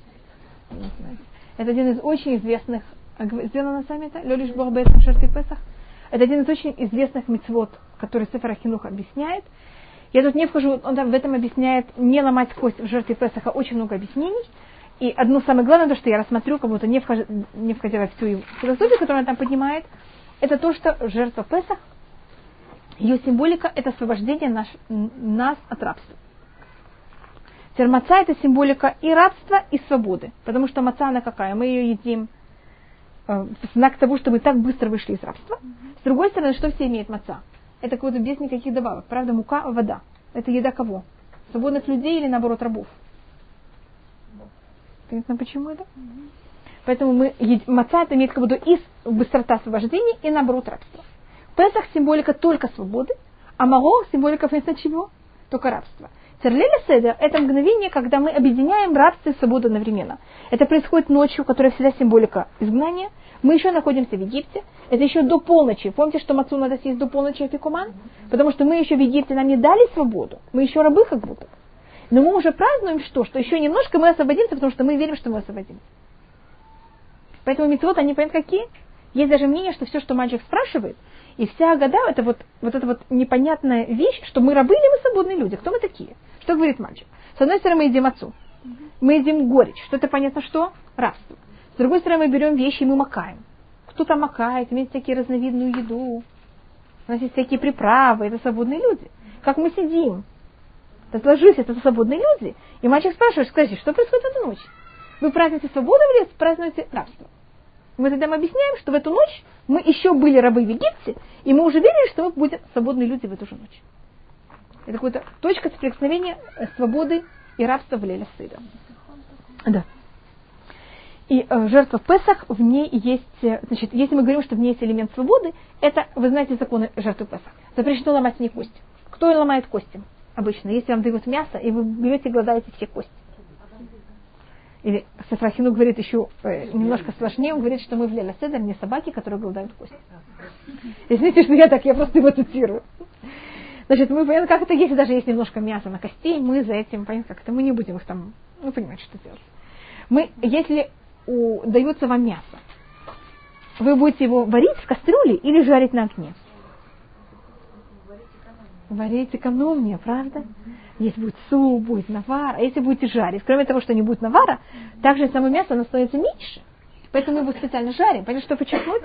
Не знаете. Это один из очень известных, сделано с вами это, лишь Бог в жертве Песах. Это один из очень известных мецвод, который Сефер Ахинух объясняет. Я тут не вхожу, он там в этом объясняет не ломать кость в жертве Песаха, очень много объяснений. И одно самое главное, то, что я рассмотрю, как будто не, вхожу, не входя во всю его философию, которую он там поднимает, это то, что жертва Песах, ее символика – это освобождение наш, нас от рабства. Теперь маца – это символика и рабства, и свободы. Потому что маца, она какая? Мы ее едим э, в знак того, что мы так быстро вышли из рабства. С другой стороны, что все имеют маца? Это какой-то без никаких добавок. Правда, мука, вода. Это еда кого? Свободных людей или, наоборот, рабов? Понятно, почему это? Поэтому мы маца это имеет как бы и быстрота освобождения, и наоборот рабство. Песах символика только свободы, а Маго символика вместо чего? Только рабство. Терлеля Седер – это мгновение, когда мы объединяем рабство и свободу одновременно. Это происходит ночью, которая всегда символика изгнания. Мы еще находимся в Египте. Это еще до полночи. Помните, что мацу надо съесть до полночи афикуман? Потому что мы еще в Египте, нам не дали свободу. Мы еще рабы как будто. Но мы уже празднуем что? Что еще немножко мы освободимся, потому что мы верим, что мы освободимся. Поэтому митцвот, они понятно какие? Есть даже мнение, что все, что мальчик спрашивает, и вся года это вот, вот эта вот непонятная вещь, что мы рабы или мы свободные люди. Кто мы такие? Что говорит мальчик? С одной стороны, мы едим отцу. Мы едим горечь. Что это понятно что? Рабство. С другой стороны, мы берем вещи и мы макаем. Кто-то макает, имеет всякие разновидную еду. У нас есть всякие приправы, это свободные люди. Как мы сидим, так ложись, это свободные люди. И мальчик спрашивает, скажите, что происходит в эту ночь? Вы празднуете свободу или празднуете рабство? Мы тогда объясняем, что в эту ночь мы еще были рабы в Египте, и мы уже верили, что мы будем свободные люди в эту же ночь. Это какая-то точка соприкосновения свободы и рабства в Леля Сыда. Да. И э, жертва Песах, в ней есть, э, значит, если мы говорим, что в ней есть элемент свободы, это, вы знаете, законы жертвы Песах. Запрещено ломать не кость. Кто ломает кости? обычно, если вам дают мясо, и вы берете и голодаете все кости. Или Сафрахину говорит еще э, немножко сложнее, он говорит, что мы в Леля Седер не собаки, которые голодают кости. Извините, что я так, я просто его цитирую. Значит, мы понимаем, как это, если даже есть немножко мяса на костей, мы за этим, понимаете, как это, мы не будем их там, ну, понимаете, что делать. Мы, если у, дается вам мясо, вы будете его варить в кастрюле или жарить на огне? варить экономнее, правда? Если будет суп, будет навар, а если будете жарить, кроме того, что не будет навара, также само мясо оно становится меньше. Поэтому мы его специально жарим. Понятно, что подчеркнуть?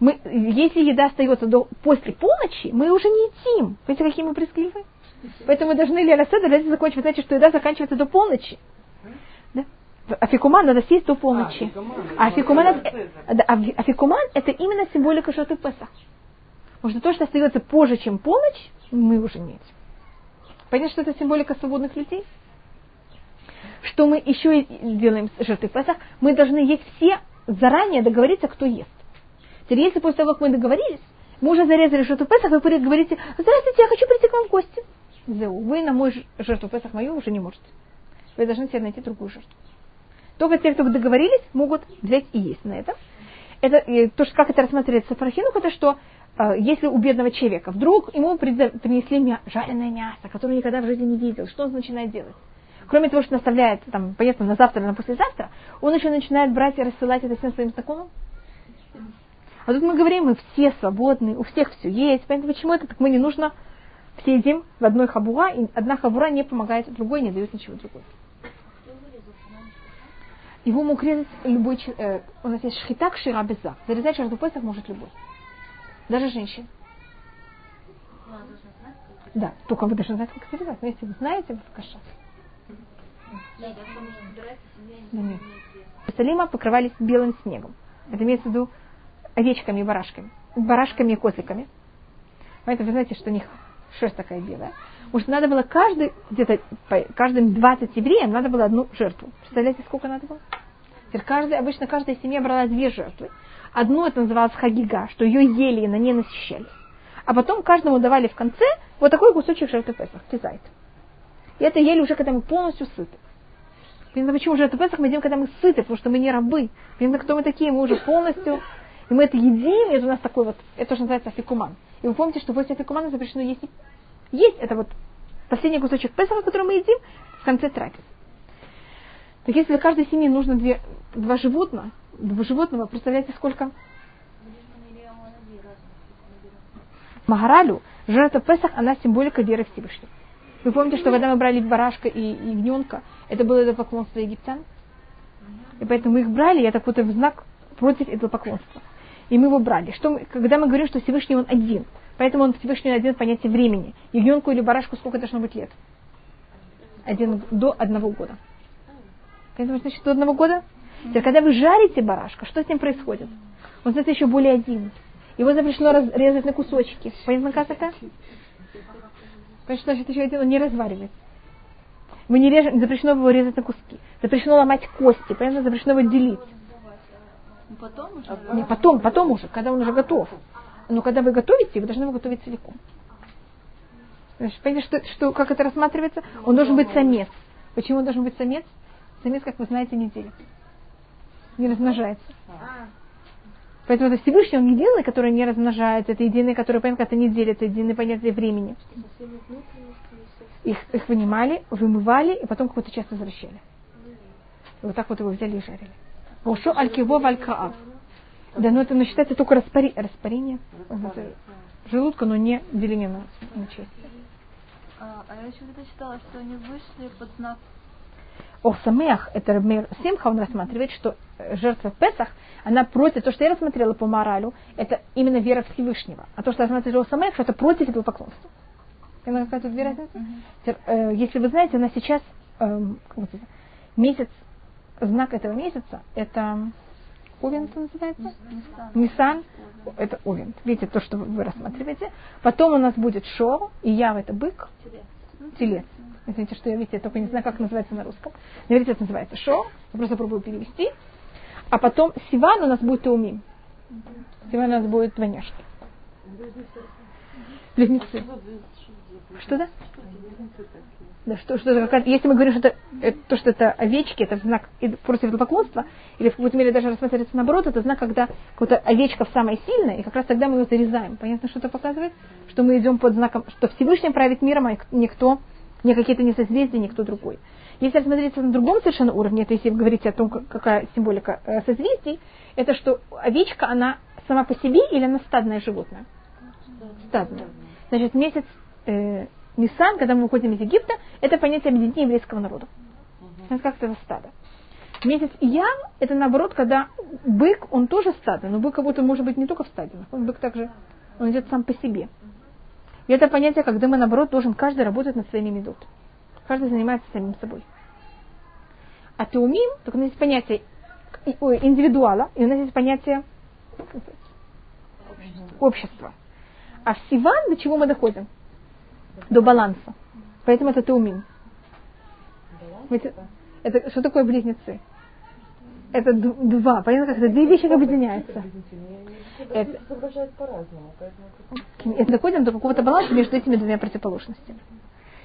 Мы, если еда остается до, после полночи, мы уже не едим. Понимаете, какие мы брезгливые? Поэтому мы должны Леля Седер закончить. Вы знаете, что еда заканчивается до полночи. Да? Афикуман надо съесть до полночи. А афикуман, это, афикуман это именно символика Шоты Песах. Потому что то, что остается позже, чем полночь, мы уже не едим. Понятно, что это символика свободных людей? Что мы еще делаем с жертвой Песах? Мы должны есть все, заранее договориться, кто ест. Теперь, если после того, как мы договорились, мы уже зарезали жертву Песах, вы говорите, здравствуйте, я хочу прийти к вам в гости. Вы на мой жертву Песах мою уже не можете. Вы должны себе найти другую жертву. Только те, кто договорились, могут взять и есть на это. Это то, что как это рассматривается в Фарахинух, это что Э, если у бедного человека вдруг ему принесли мя- жареное мясо, которое никогда в жизни не видел, что он начинает делать? Кроме того, что наставляет, там, понятно, на завтра, на послезавтра, он еще начинает брать и рассылать это всем своим знакомым. А тут мы говорим, мы все свободны, у всех все есть. Поэтому почему это так мы не нужно все едим в одной хабура, и одна хабура не помогает другой, не дает ничего другого. Его мог резать любой человек. Э, у нас есть шхитак шира беза. Зарезать шарту Песах может любой. Даже женщин. Да, только вы должны знать, как связать. Но если вы знаете, вы в. Да. Иерусалима покрывались белым снегом. Это имеется в виду овечками и барашками. Барашками и козликами. Поэтому вы знаете, что у них шерсть такая белая. Что надо было каждый, где-то каждым 20 евреям надо было одну жертву. Представляете, сколько надо было? Теперь каждый, обычно каждая семья брала две жертвы. Одну это называлось хагига, что ее ели и на ней насыщались. А потом каждому давали в конце вот такой кусочек жертвы Песах, кизайт. И это ели уже, когда мы полностью сыты. Понятно, почему жертву Песах мы едим, когда мы сыты, потому что мы не рабы. Понятно, кто мы такие, мы уже полностью, и мы это едим, и это у нас такой вот, это тоже называется афикуман. И вы помните, что после афикумана запрещено есть, есть это вот последний кусочек Песаха, который мы едим в конце трапезы. Так если для каждой семьи нужно две, два животных, животного, представляете, сколько? Магаралю, жертва Песах, она символика веры Всевышнего. Вы помните, что когда мы брали барашка и ягненка, это было это поклонство египтян? И поэтому мы их брали, я так вот в знак против этого поклонства. И мы его брали. Что мы, когда мы говорим, что Всевышний он один, поэтому он Всевышний один в понятии времени. Ягненку или барашку сколько должно быть лет? Один, до одного года. Поэтому, значит, до одного года? Теперь, когда вы жарите барашка, что с ним происходит? Он становится еще более один. Его запрещено резать на кусочки. Понятно, как это? Потому что, значит, еще один, он не разваривается. Мы не режем, запрещено его резать на куски. Запрещено ломать кости, понятно, запрещено его делить. Потом уже? Не, потом, потом уже, когда он уже готов. Но когда вы готовите, вы должны его готовить целиком. Значит, понимаете, что, что, как это рассматривается? Он должен быть самец. Почему он должен быть самец? Самец, как вы знаете, не делит. Не размножается. Поэтому это Всевышний, он единый, который не размножается. Это единый, который, понятно, это не делит. Это единый понятие времени. Их, их вынимали, вымывали, и потом какой-то час возвращали. И вот так вот его взяли и жарили. Ушо алькиво валькаав. Да, но это но считается только распари, распарение желудка, но не деление на, на части. А, а я еще где-то читала, что они вышли под знак Охсамех, это Рабмир Симха, он рассматривает, что жертва в Песах, она против, то, что я рассмотрела по моралю, это именно вера Всевышнего. А то, что я рассматривала Охсамех, это против этого поклонства. Понимаете, какая тут разница? Mm-hmm. Если вы знаете, у нас сейчас эм, месяц, знак этого месяца, это Овен это называется? Нисан. Это Овен. Видите, то, что вы рассматриваете. Потом у нас будет Шо, и Яв это бык. Телец. Извините, что я, видите, я только не знаю, как называется на русском. Но видите, это называется Шо. Я просто пробую перевести. А потом Сиван у нас будет Таумим. Сиван у нас будет двойняшки. Близнецы. Что да? Да, что, что как, если мы говорим, что это, это, то, что это овечки, это знак против поклонства, или в какой-то мере даже рассматривается наоборот, это знак, когда какая-то овечка самая сильная, и как раз тогда мы ее зарезаем. Понятно, что это показывает? Что мы идем под знаком, что Всевышний правит миром, а никто, не какие-то не созвездия, никто другой. Если рассмотреть на другом совершенно уровне, это если вы говорите о том, какая символика э, созвездий, это что овечка, она сама по себе или она стадное животное? Стадное. Значит, месяц э, Нисан, когда мы выходим из Египта, это понятие объединения еврейского народа. Это как это стадо. Месяц Иян – это наоборот, когда бык, он тоже стадо, но бык как будто может быть не только в стаде, он бык также, он идет сам по себе. И это понятие, когда мы наоборот должен каждый работать над своими медот. Каждый занимается самим собой. А теумим, только у нас есть понятие индивидуала, и у нас есть понятие общества. А в Сиван до чего мы доходим? до баланса. Поэтому это теумин. Это, это, что такое близнецы? Это два. Понятно, как это две вещи объединяются. Это, это доходим до какого-то баланса между этими двумя противоположностями.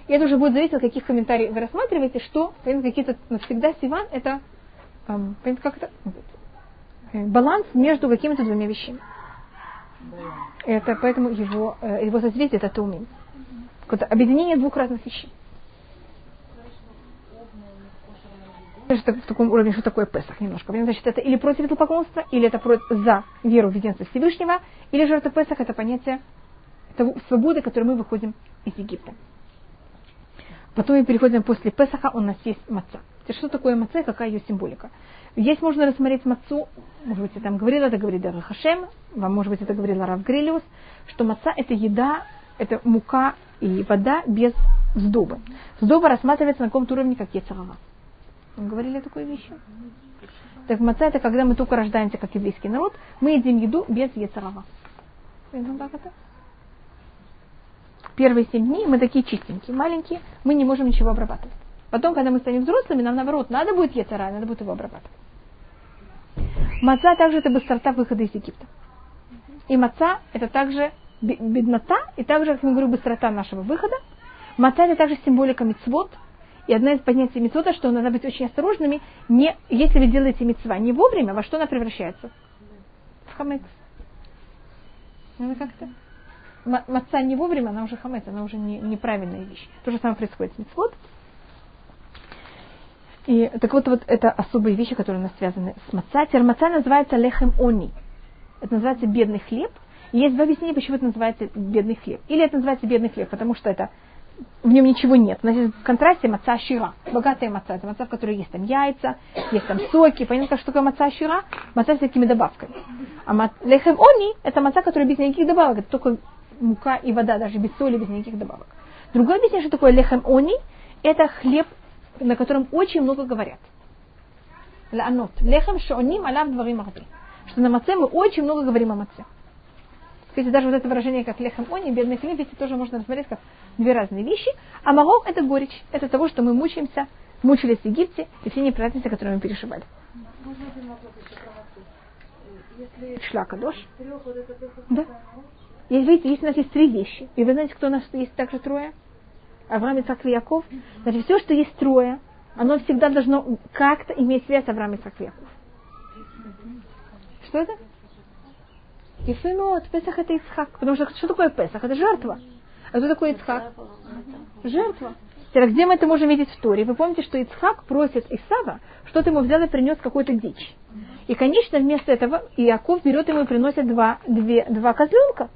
И это уже будет зависеть от каких комментариев вы рассматриваете, что, понятно, какие-то навсегда сиван это эм, понятно, как это баланс между какими-то двумя вещами. Это поэтому его, э, его созвездие это тумин какое-то объединение двух разных вещей. В таком уровне, что такое Песах немножко. Значит, это или против этого поклонства, или это против, за веру в единство Всевышнего, или же это Песах, это понятие того, свободы, которой мы выходим из Египта. Потом мы переходим после Песаха, у нас есть маца. Что такое маца и какая ее символика? Здесь можно рассмотреть мацу, может быть, я там говорила, это говорит Дара Хашем, вам, может быть, это говорила Рав Грилиус, что маца – это еда, это мука и вода без сдоба. Сдоба рассматривается на каком-то уровне, как яцерава. Мы говорили такую вещь? Так маца это когда мы только рождаемся, как еврейский народ, мы едим еду без яцерава. как это? Первые семь дней мы такие чистенькие, маленькие, мы не можем ничего обрабатывать. Потом, когда мы станем взрослыми, нам наоборот, надо будет яцера, надо будет его обрабатывать. Маца также это быстрота выхода из Египта. И маца это также беднота, и также, как я говорю, быстрота нашего выхода. Маца это также символика мицвод, и одна из понятий мецвода, что надо быть очень осторожными, не, если вы делаете мецва не вовремя, во что она превращается? В хамец. Ну, как-то. Маца не вовремя, она уже хамец, она уже не, неправильная вещь. То же самое происходит с мецвод. И так вот, вот это особые вещи, которые у нас связаны с маца. Теперь маца называется лехем они. Это называется бедный хлеб. Есть два объяснения, почему это называется бедный хлеб. Или это называется бедный хлеб, потому что это в нем ничего нет. Есть в контрасте маца щира, богатая маца. Это маца, в которой есть там яйца, есть там соки. Понятно, что такое маца щира? Маца с такими добавками. А лехем они – это маца, которая без никаких добавок. Это только мука и вода, даже без соли, без никаких добавок. Другое объяснение, что такое лехем они – это хлеб, на котором очень много говорят. Леанот. Лехем шооним алав дворим арби. Что на маце мы очень много говорим о маце. Кстати, даже вот это выражение, как лехам они, бедный хлеб, ведь тоже можно рассмотреть как две разные вещи. А марок – это горечь. Это того, что мы мучаемся, мучились в Египте, и все неприятности, которые мы переживали. Шлака, дождь. Да. Есть, видите, есть у нас есть три вещи. И вы знаете, кто у нас есть также трое? Авраам, Ицхак и Яков. Значит, все, что есть трое, оно всегда должно как-то иметь связь с Авраам, Ицхак и Яков. Что это? Ефимот, Песах это Ицхак. Потому что что такое Песах? Это жертва. А что такое Ицхак? Жертва. Теперь, где мы это можем видеть в Торе? Вы помните, что Ицхак просит Исава, что-то ему взял и принес какую-то дичь. И, конечно, вместо этого Иаков берет ему и приносит два, две, два козленка.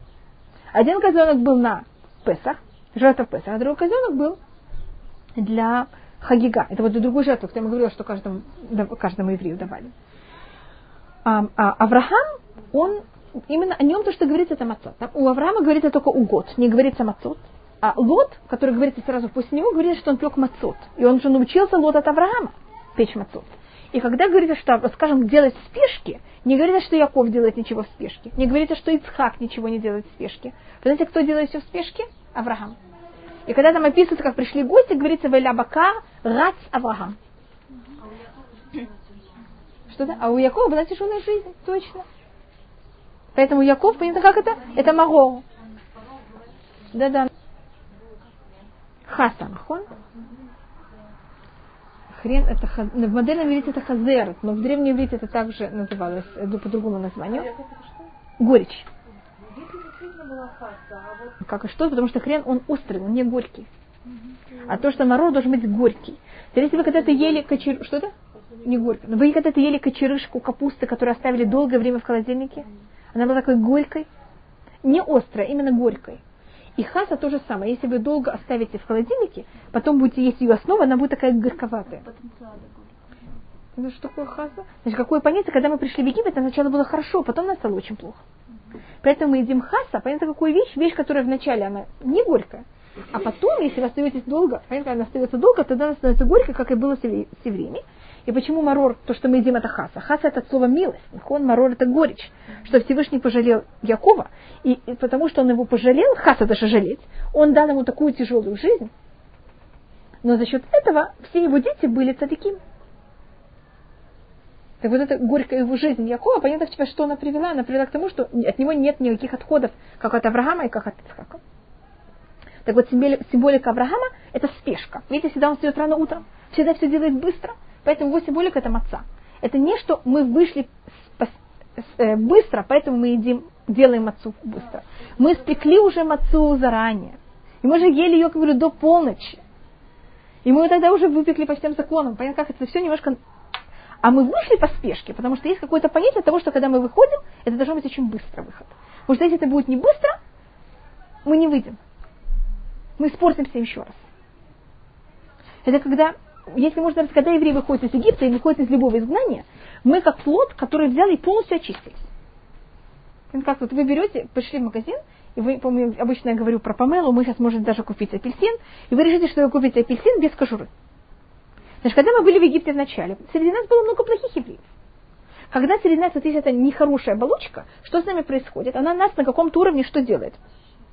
Один козленок был на Песах, жертва Песах, а другой козленок был для Хагига. Это вот другую жертву, которую я говорила, что каждому, каждому еврею давали. А, а Авраам, он именно о нем то, что говорится, это мацот. У Авраама говорится только угод, не говорится мацот. А Лот, который говорится сразу после него, говорится, что он пек мацот. И он же научился Лот от Авраама печь мацот. И когда говорится, что, скажем, делать в спешке, не говорится, что Яков делает ничего в спешке. Не говорится, что Ицхак ничего не делает в спешке. Вы знаете, кто делает все в спешке? Авраам. И когда там описывается, как пришли гости, говорится, Вайля Бака, Рац Авраам. Что-то? А у Якова была тяжелая жизнь, точно. Поэтому Яков, понятно, как это? Это Маго. Да-да. Хаса, нахон? Хрен это хаз... в модельном иврите это хазер, но в древнем иврите это также называлось э, по другому названию. Горечь. Как и что? Потому что хрен он острый, он не горький. А то, что мороз должен быть горький. Теперь, если вы когда-то ели кочер... Что это? Не горько. Но вы когда-то ели кочерышку капусты, которую оставили долгое время в холодильнике? Она была такой горькой. Не острой, а именно горькой. И хаса то же самое. Если вы долго оставите в холодильнике, потом будете есть ее основу, она будет такая горьковатая. Ну что такое хаса? Значит, какое понятие, когда мы пришли в Египет, нам сначала было хорошо, потом нам стало очень плохо. Поэтому мы едим хаса, понятно, какую вещь? Вещь, которая вначале она не горькая, а потом, если вы остаетесь долго, понятно, она остается долго, тогда она становится горькой, как и было с евреями. И почему марор, то, что мы едим, это хаса? Хаса это от слова милость. Он марор это горечь. Что Всевышний пожалел Якова, и, и потому что он его пожалел, хаса даже жалеть, он дал ему такую тяжелую жизнь. Но за счет этого все его дети были цадиким. Так вот эта горькая его жизнь Якова, понятно, что она привела? Она привела к тому, что от него нет никаких отходов, как от Авраама и как от Ицхака. Так вот, символика Авраама – это спешка. Видите, всегда он встает рано утром, всегда все делает быстро – Поэтому его символика это маца. Это не что мы вышли э, быстро, поэтому мы едим, делаем мацу быстро. Мы спекли уже мацу заранее. И мы же ели ее, как говорю, до полночи. И мы тогда уже выпекли по всем законам. Понятно, как это все немножко... А мы вышли по спешке, потому что есть какое-то понятие того, что когда мы выходим, это должно быть очень быстро выход. Потому что если это будет не быстро, мы не выйдем. Мы испортимся еще раз. Это когда если можно сказать, когда евреи выходят из Египта и выходят из любого изгнания, мы как плод, который взяли и полностью очистились. Как вот вы берете, пришли в магазин, и вы, помню, обычно я говорю про помелу, мы сейчас можем даже купить апельсин, и вы решите, что вы купите апельсин без кожуры. Значит, когда мы были в Египте вначале, среди нас было много плохих евреев. Когда среди нас вот есть эта нехорошая оболочка, что с нами происходит? Она нас на каком-то уровне что делает?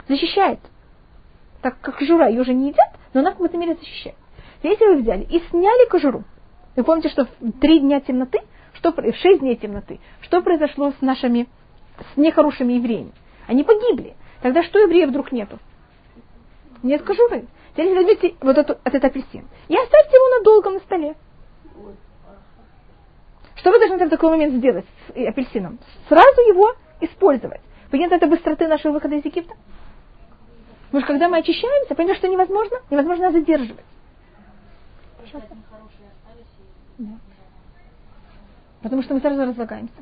Защищает. Так как жура ее уже не едят, но она в какой-то мере защищает. Если вы взяли и сняли кожуру, вы помните, что в три дня темноты, что, в шесть дней темноты, что произошло с нашими, с нехорошими евреями? Они погибли. Тогда что евреев вдруг нету? Нет кожуры. Теперь возьмите вот эту, этот апельсин и оставьте его надолго на столе. Что вы должны в такой момент сделать с апельсином? Сразу его использовать. Понятно, это быстроты нашего выхода из Египта? Потому что когда мы очищаемся, понятно, что невозможно, невозможно задерживать. Да. Потому что мы сразу разлагаемся.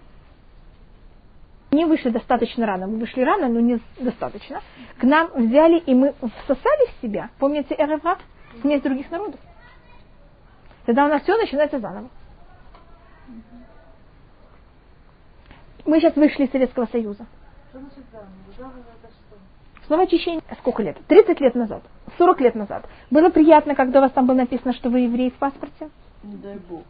не вышли достаточно рано. Мы вышли рано, но не достаточно. К нам взяли, и мы всосали в себя, помните Эреврат, смесь других народов. Тогда у нас все начинается заново. Мы сейчас вышли из Советского Союза. Снова очищение. Сколько лет? 30 лет назад. 40 лет назад. Было приятно, когда у вас там было написано, что вы еврей в паспорте? Не дай бог.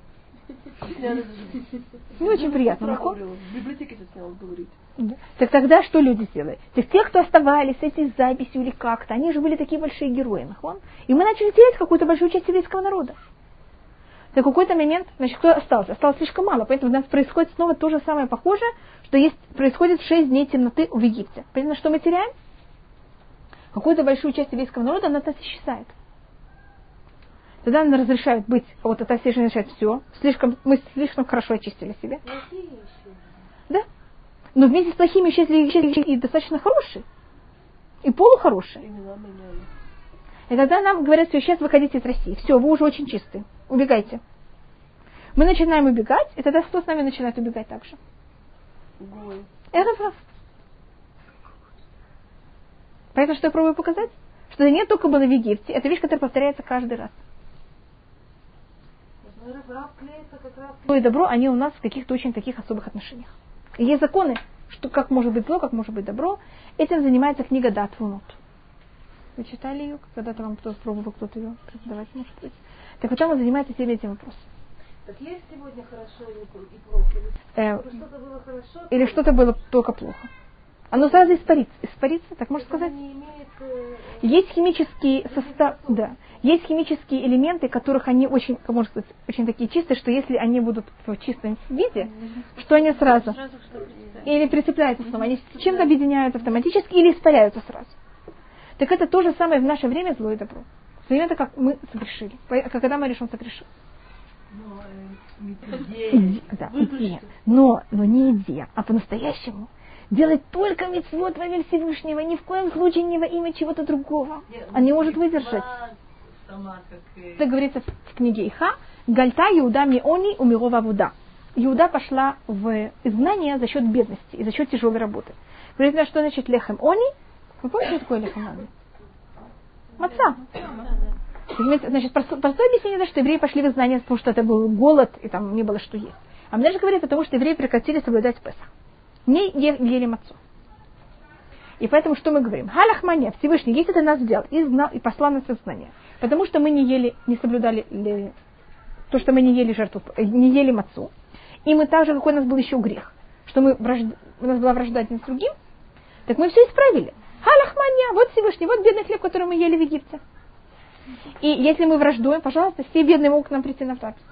Не очень приятно. нахон? В библиотеке снял говорить. Да. Так тогда что люди сделали? Так те, кто оставались с этой записью или как-то, они же были такие большие герои. нахон? И мы начали терять какую-то большую часть еврейского народа. На какой-то момент, значит, кто остался? Осталось слишком мало, поэтому у нас происходит снова то же самое похожее, что есть, происходит 6 дней темноты в Египте. Понятно, что мы теряем? Какую-то большую часть еврейского народа она нас исчезает. Тогда нам разрешают быть, вот это все же разрешают все, слишком, мы слишком хорошо очистили себя. Да? Но вместе с плохими исчезли, исчезли и достаточно хорошие. И полухорошие. И тогда нам говорят, все, сейчас выходите из России. Все, вы уже очень чистые. Убегайте. Мы начинаем убегать, и тогда кто с нами начинает убегать также? Гой. Это прав. Поэтому что я пробую показать? Что это не только было в Египте, это вещь, которая повторяется каждый раз. Зло и добро, они у нас в каких-то очень таких особых отношениях. И есть законы, что как может быть зло, как может быть добро. Этим занимается книга Датвунот. Вы читали ее? Когда-то вам кто пробовал кто-то ее преподавать, может быть. Так вот там он занимается всеми этими вопросами. Так есть сегодня хорошо и и плохо? Или Э, что-то было хорошо? или что-то было только плохо. Оно сразу испарится. Испарится, так можно сказать? имеет... э, Есть химические состав, да, есть химические элементы, которых они очень, можно сказать, очень такие чистые, что если они будут в чистом виде, что они сразу или прицепляются снова, они с чем-то объединяются автоматически или испаряются сразу. Так это то же самое в наше время зло и добро. Это как мы согрешили, когда мы решим согрешить. Ну, э, идея. Иде- да, идея. Но, но не идея, а по-настоящему. Делать только митцвот во имя Всевышнего, ни в коем случае не во имя чего-то другого. А не может выдержать. Сама как... э, Это говорится в- книге Иха. Гальта Иуда Миони умирова Вуда. Иуда пошла в изгнание за счет бедности и за счет тяжелой работы. Говорится, что значит лехем они? Вы помните, что такое лехем они? Маца. Значит, простое, простое объяснение, да, что евреи пошли в изгнание, потому что это был голод, и там не было что есть. А мне же говорит потому, что евреи прекратили соблюдать Песах. Не ели мацу. И поэтому что мы говорим? Халахмания, Всевышний, если ты нас взял и изгнал, и послал нас в изгнание, потому что мы не ели, не соблюдали ли- то, что мы не ели жертву, не ели мацу, и мы также, какой у нас был еще грех, что мы вражд- у нас была вражда один с другим, так мы все исправили. Халахмания, вот Всевышний, вот бедный хлеб, который мы ели в Египте. И если мы враждуем, пожалуйста, все бедные могут к нам прийти на запись.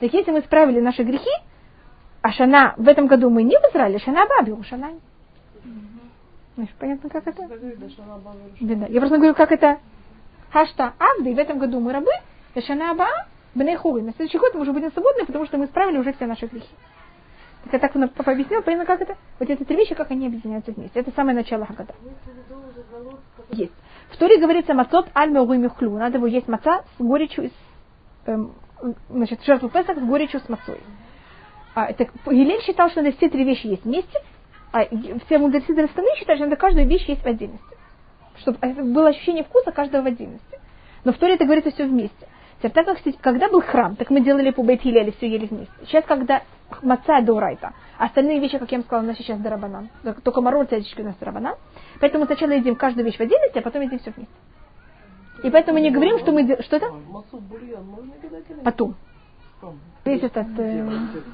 Так если мы исправили наши грехи, а Шана, в этом году мы не в Израиле, Шана Баби, у Шана. Значит, понятно, как это? Я просто говорю, как это Хашта Авды, и в этом году мы рабы, и Шана Аба, Бнехуры. На следующий год мы уже будем свободны, потому что мы исправили уже все наши грехи. Так я так папа объяснил, понятно, как это? Вот эти три вещи, как они объединяются вместе. Это самое начало Хагада. Есть. В Торе говорится мацот аль меугуй Надо его есть маца с горечью, с, эм, значит, жертву Песах с горечью с мацой. А, это, Гилель считал, что надо все три вещи есть вместе, а все мудрецы страны считают, что надо каждую вещь есть в отдельности. Чтобы было ощущение вкуса каждого в отдельности. Но в Торе это говорится все вместе. Теперь, так как когда был храм, так мы делали по Бейтхилеле, все ели вместе. Сейчас, когда маца до урайта, остальные вещи, как я вам сказала, у нас сейчас дарабанан. Только мороз, яички у нас дарабанан. Поэтому сначала едим каждую вещь в отдельности, а потом едим все вместе. И поэтому не говорим, что мы... де- Что это? Масу бульон можно кидать или нет? Потом. Потом. Зависит от... э,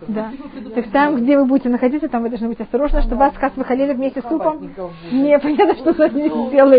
да. Так там, где вы будете находиться, там вы должны быть осторожны, чтобы вас, как вы халили вместе с супом, Хабатников будет. не понятно, что с вами сделали.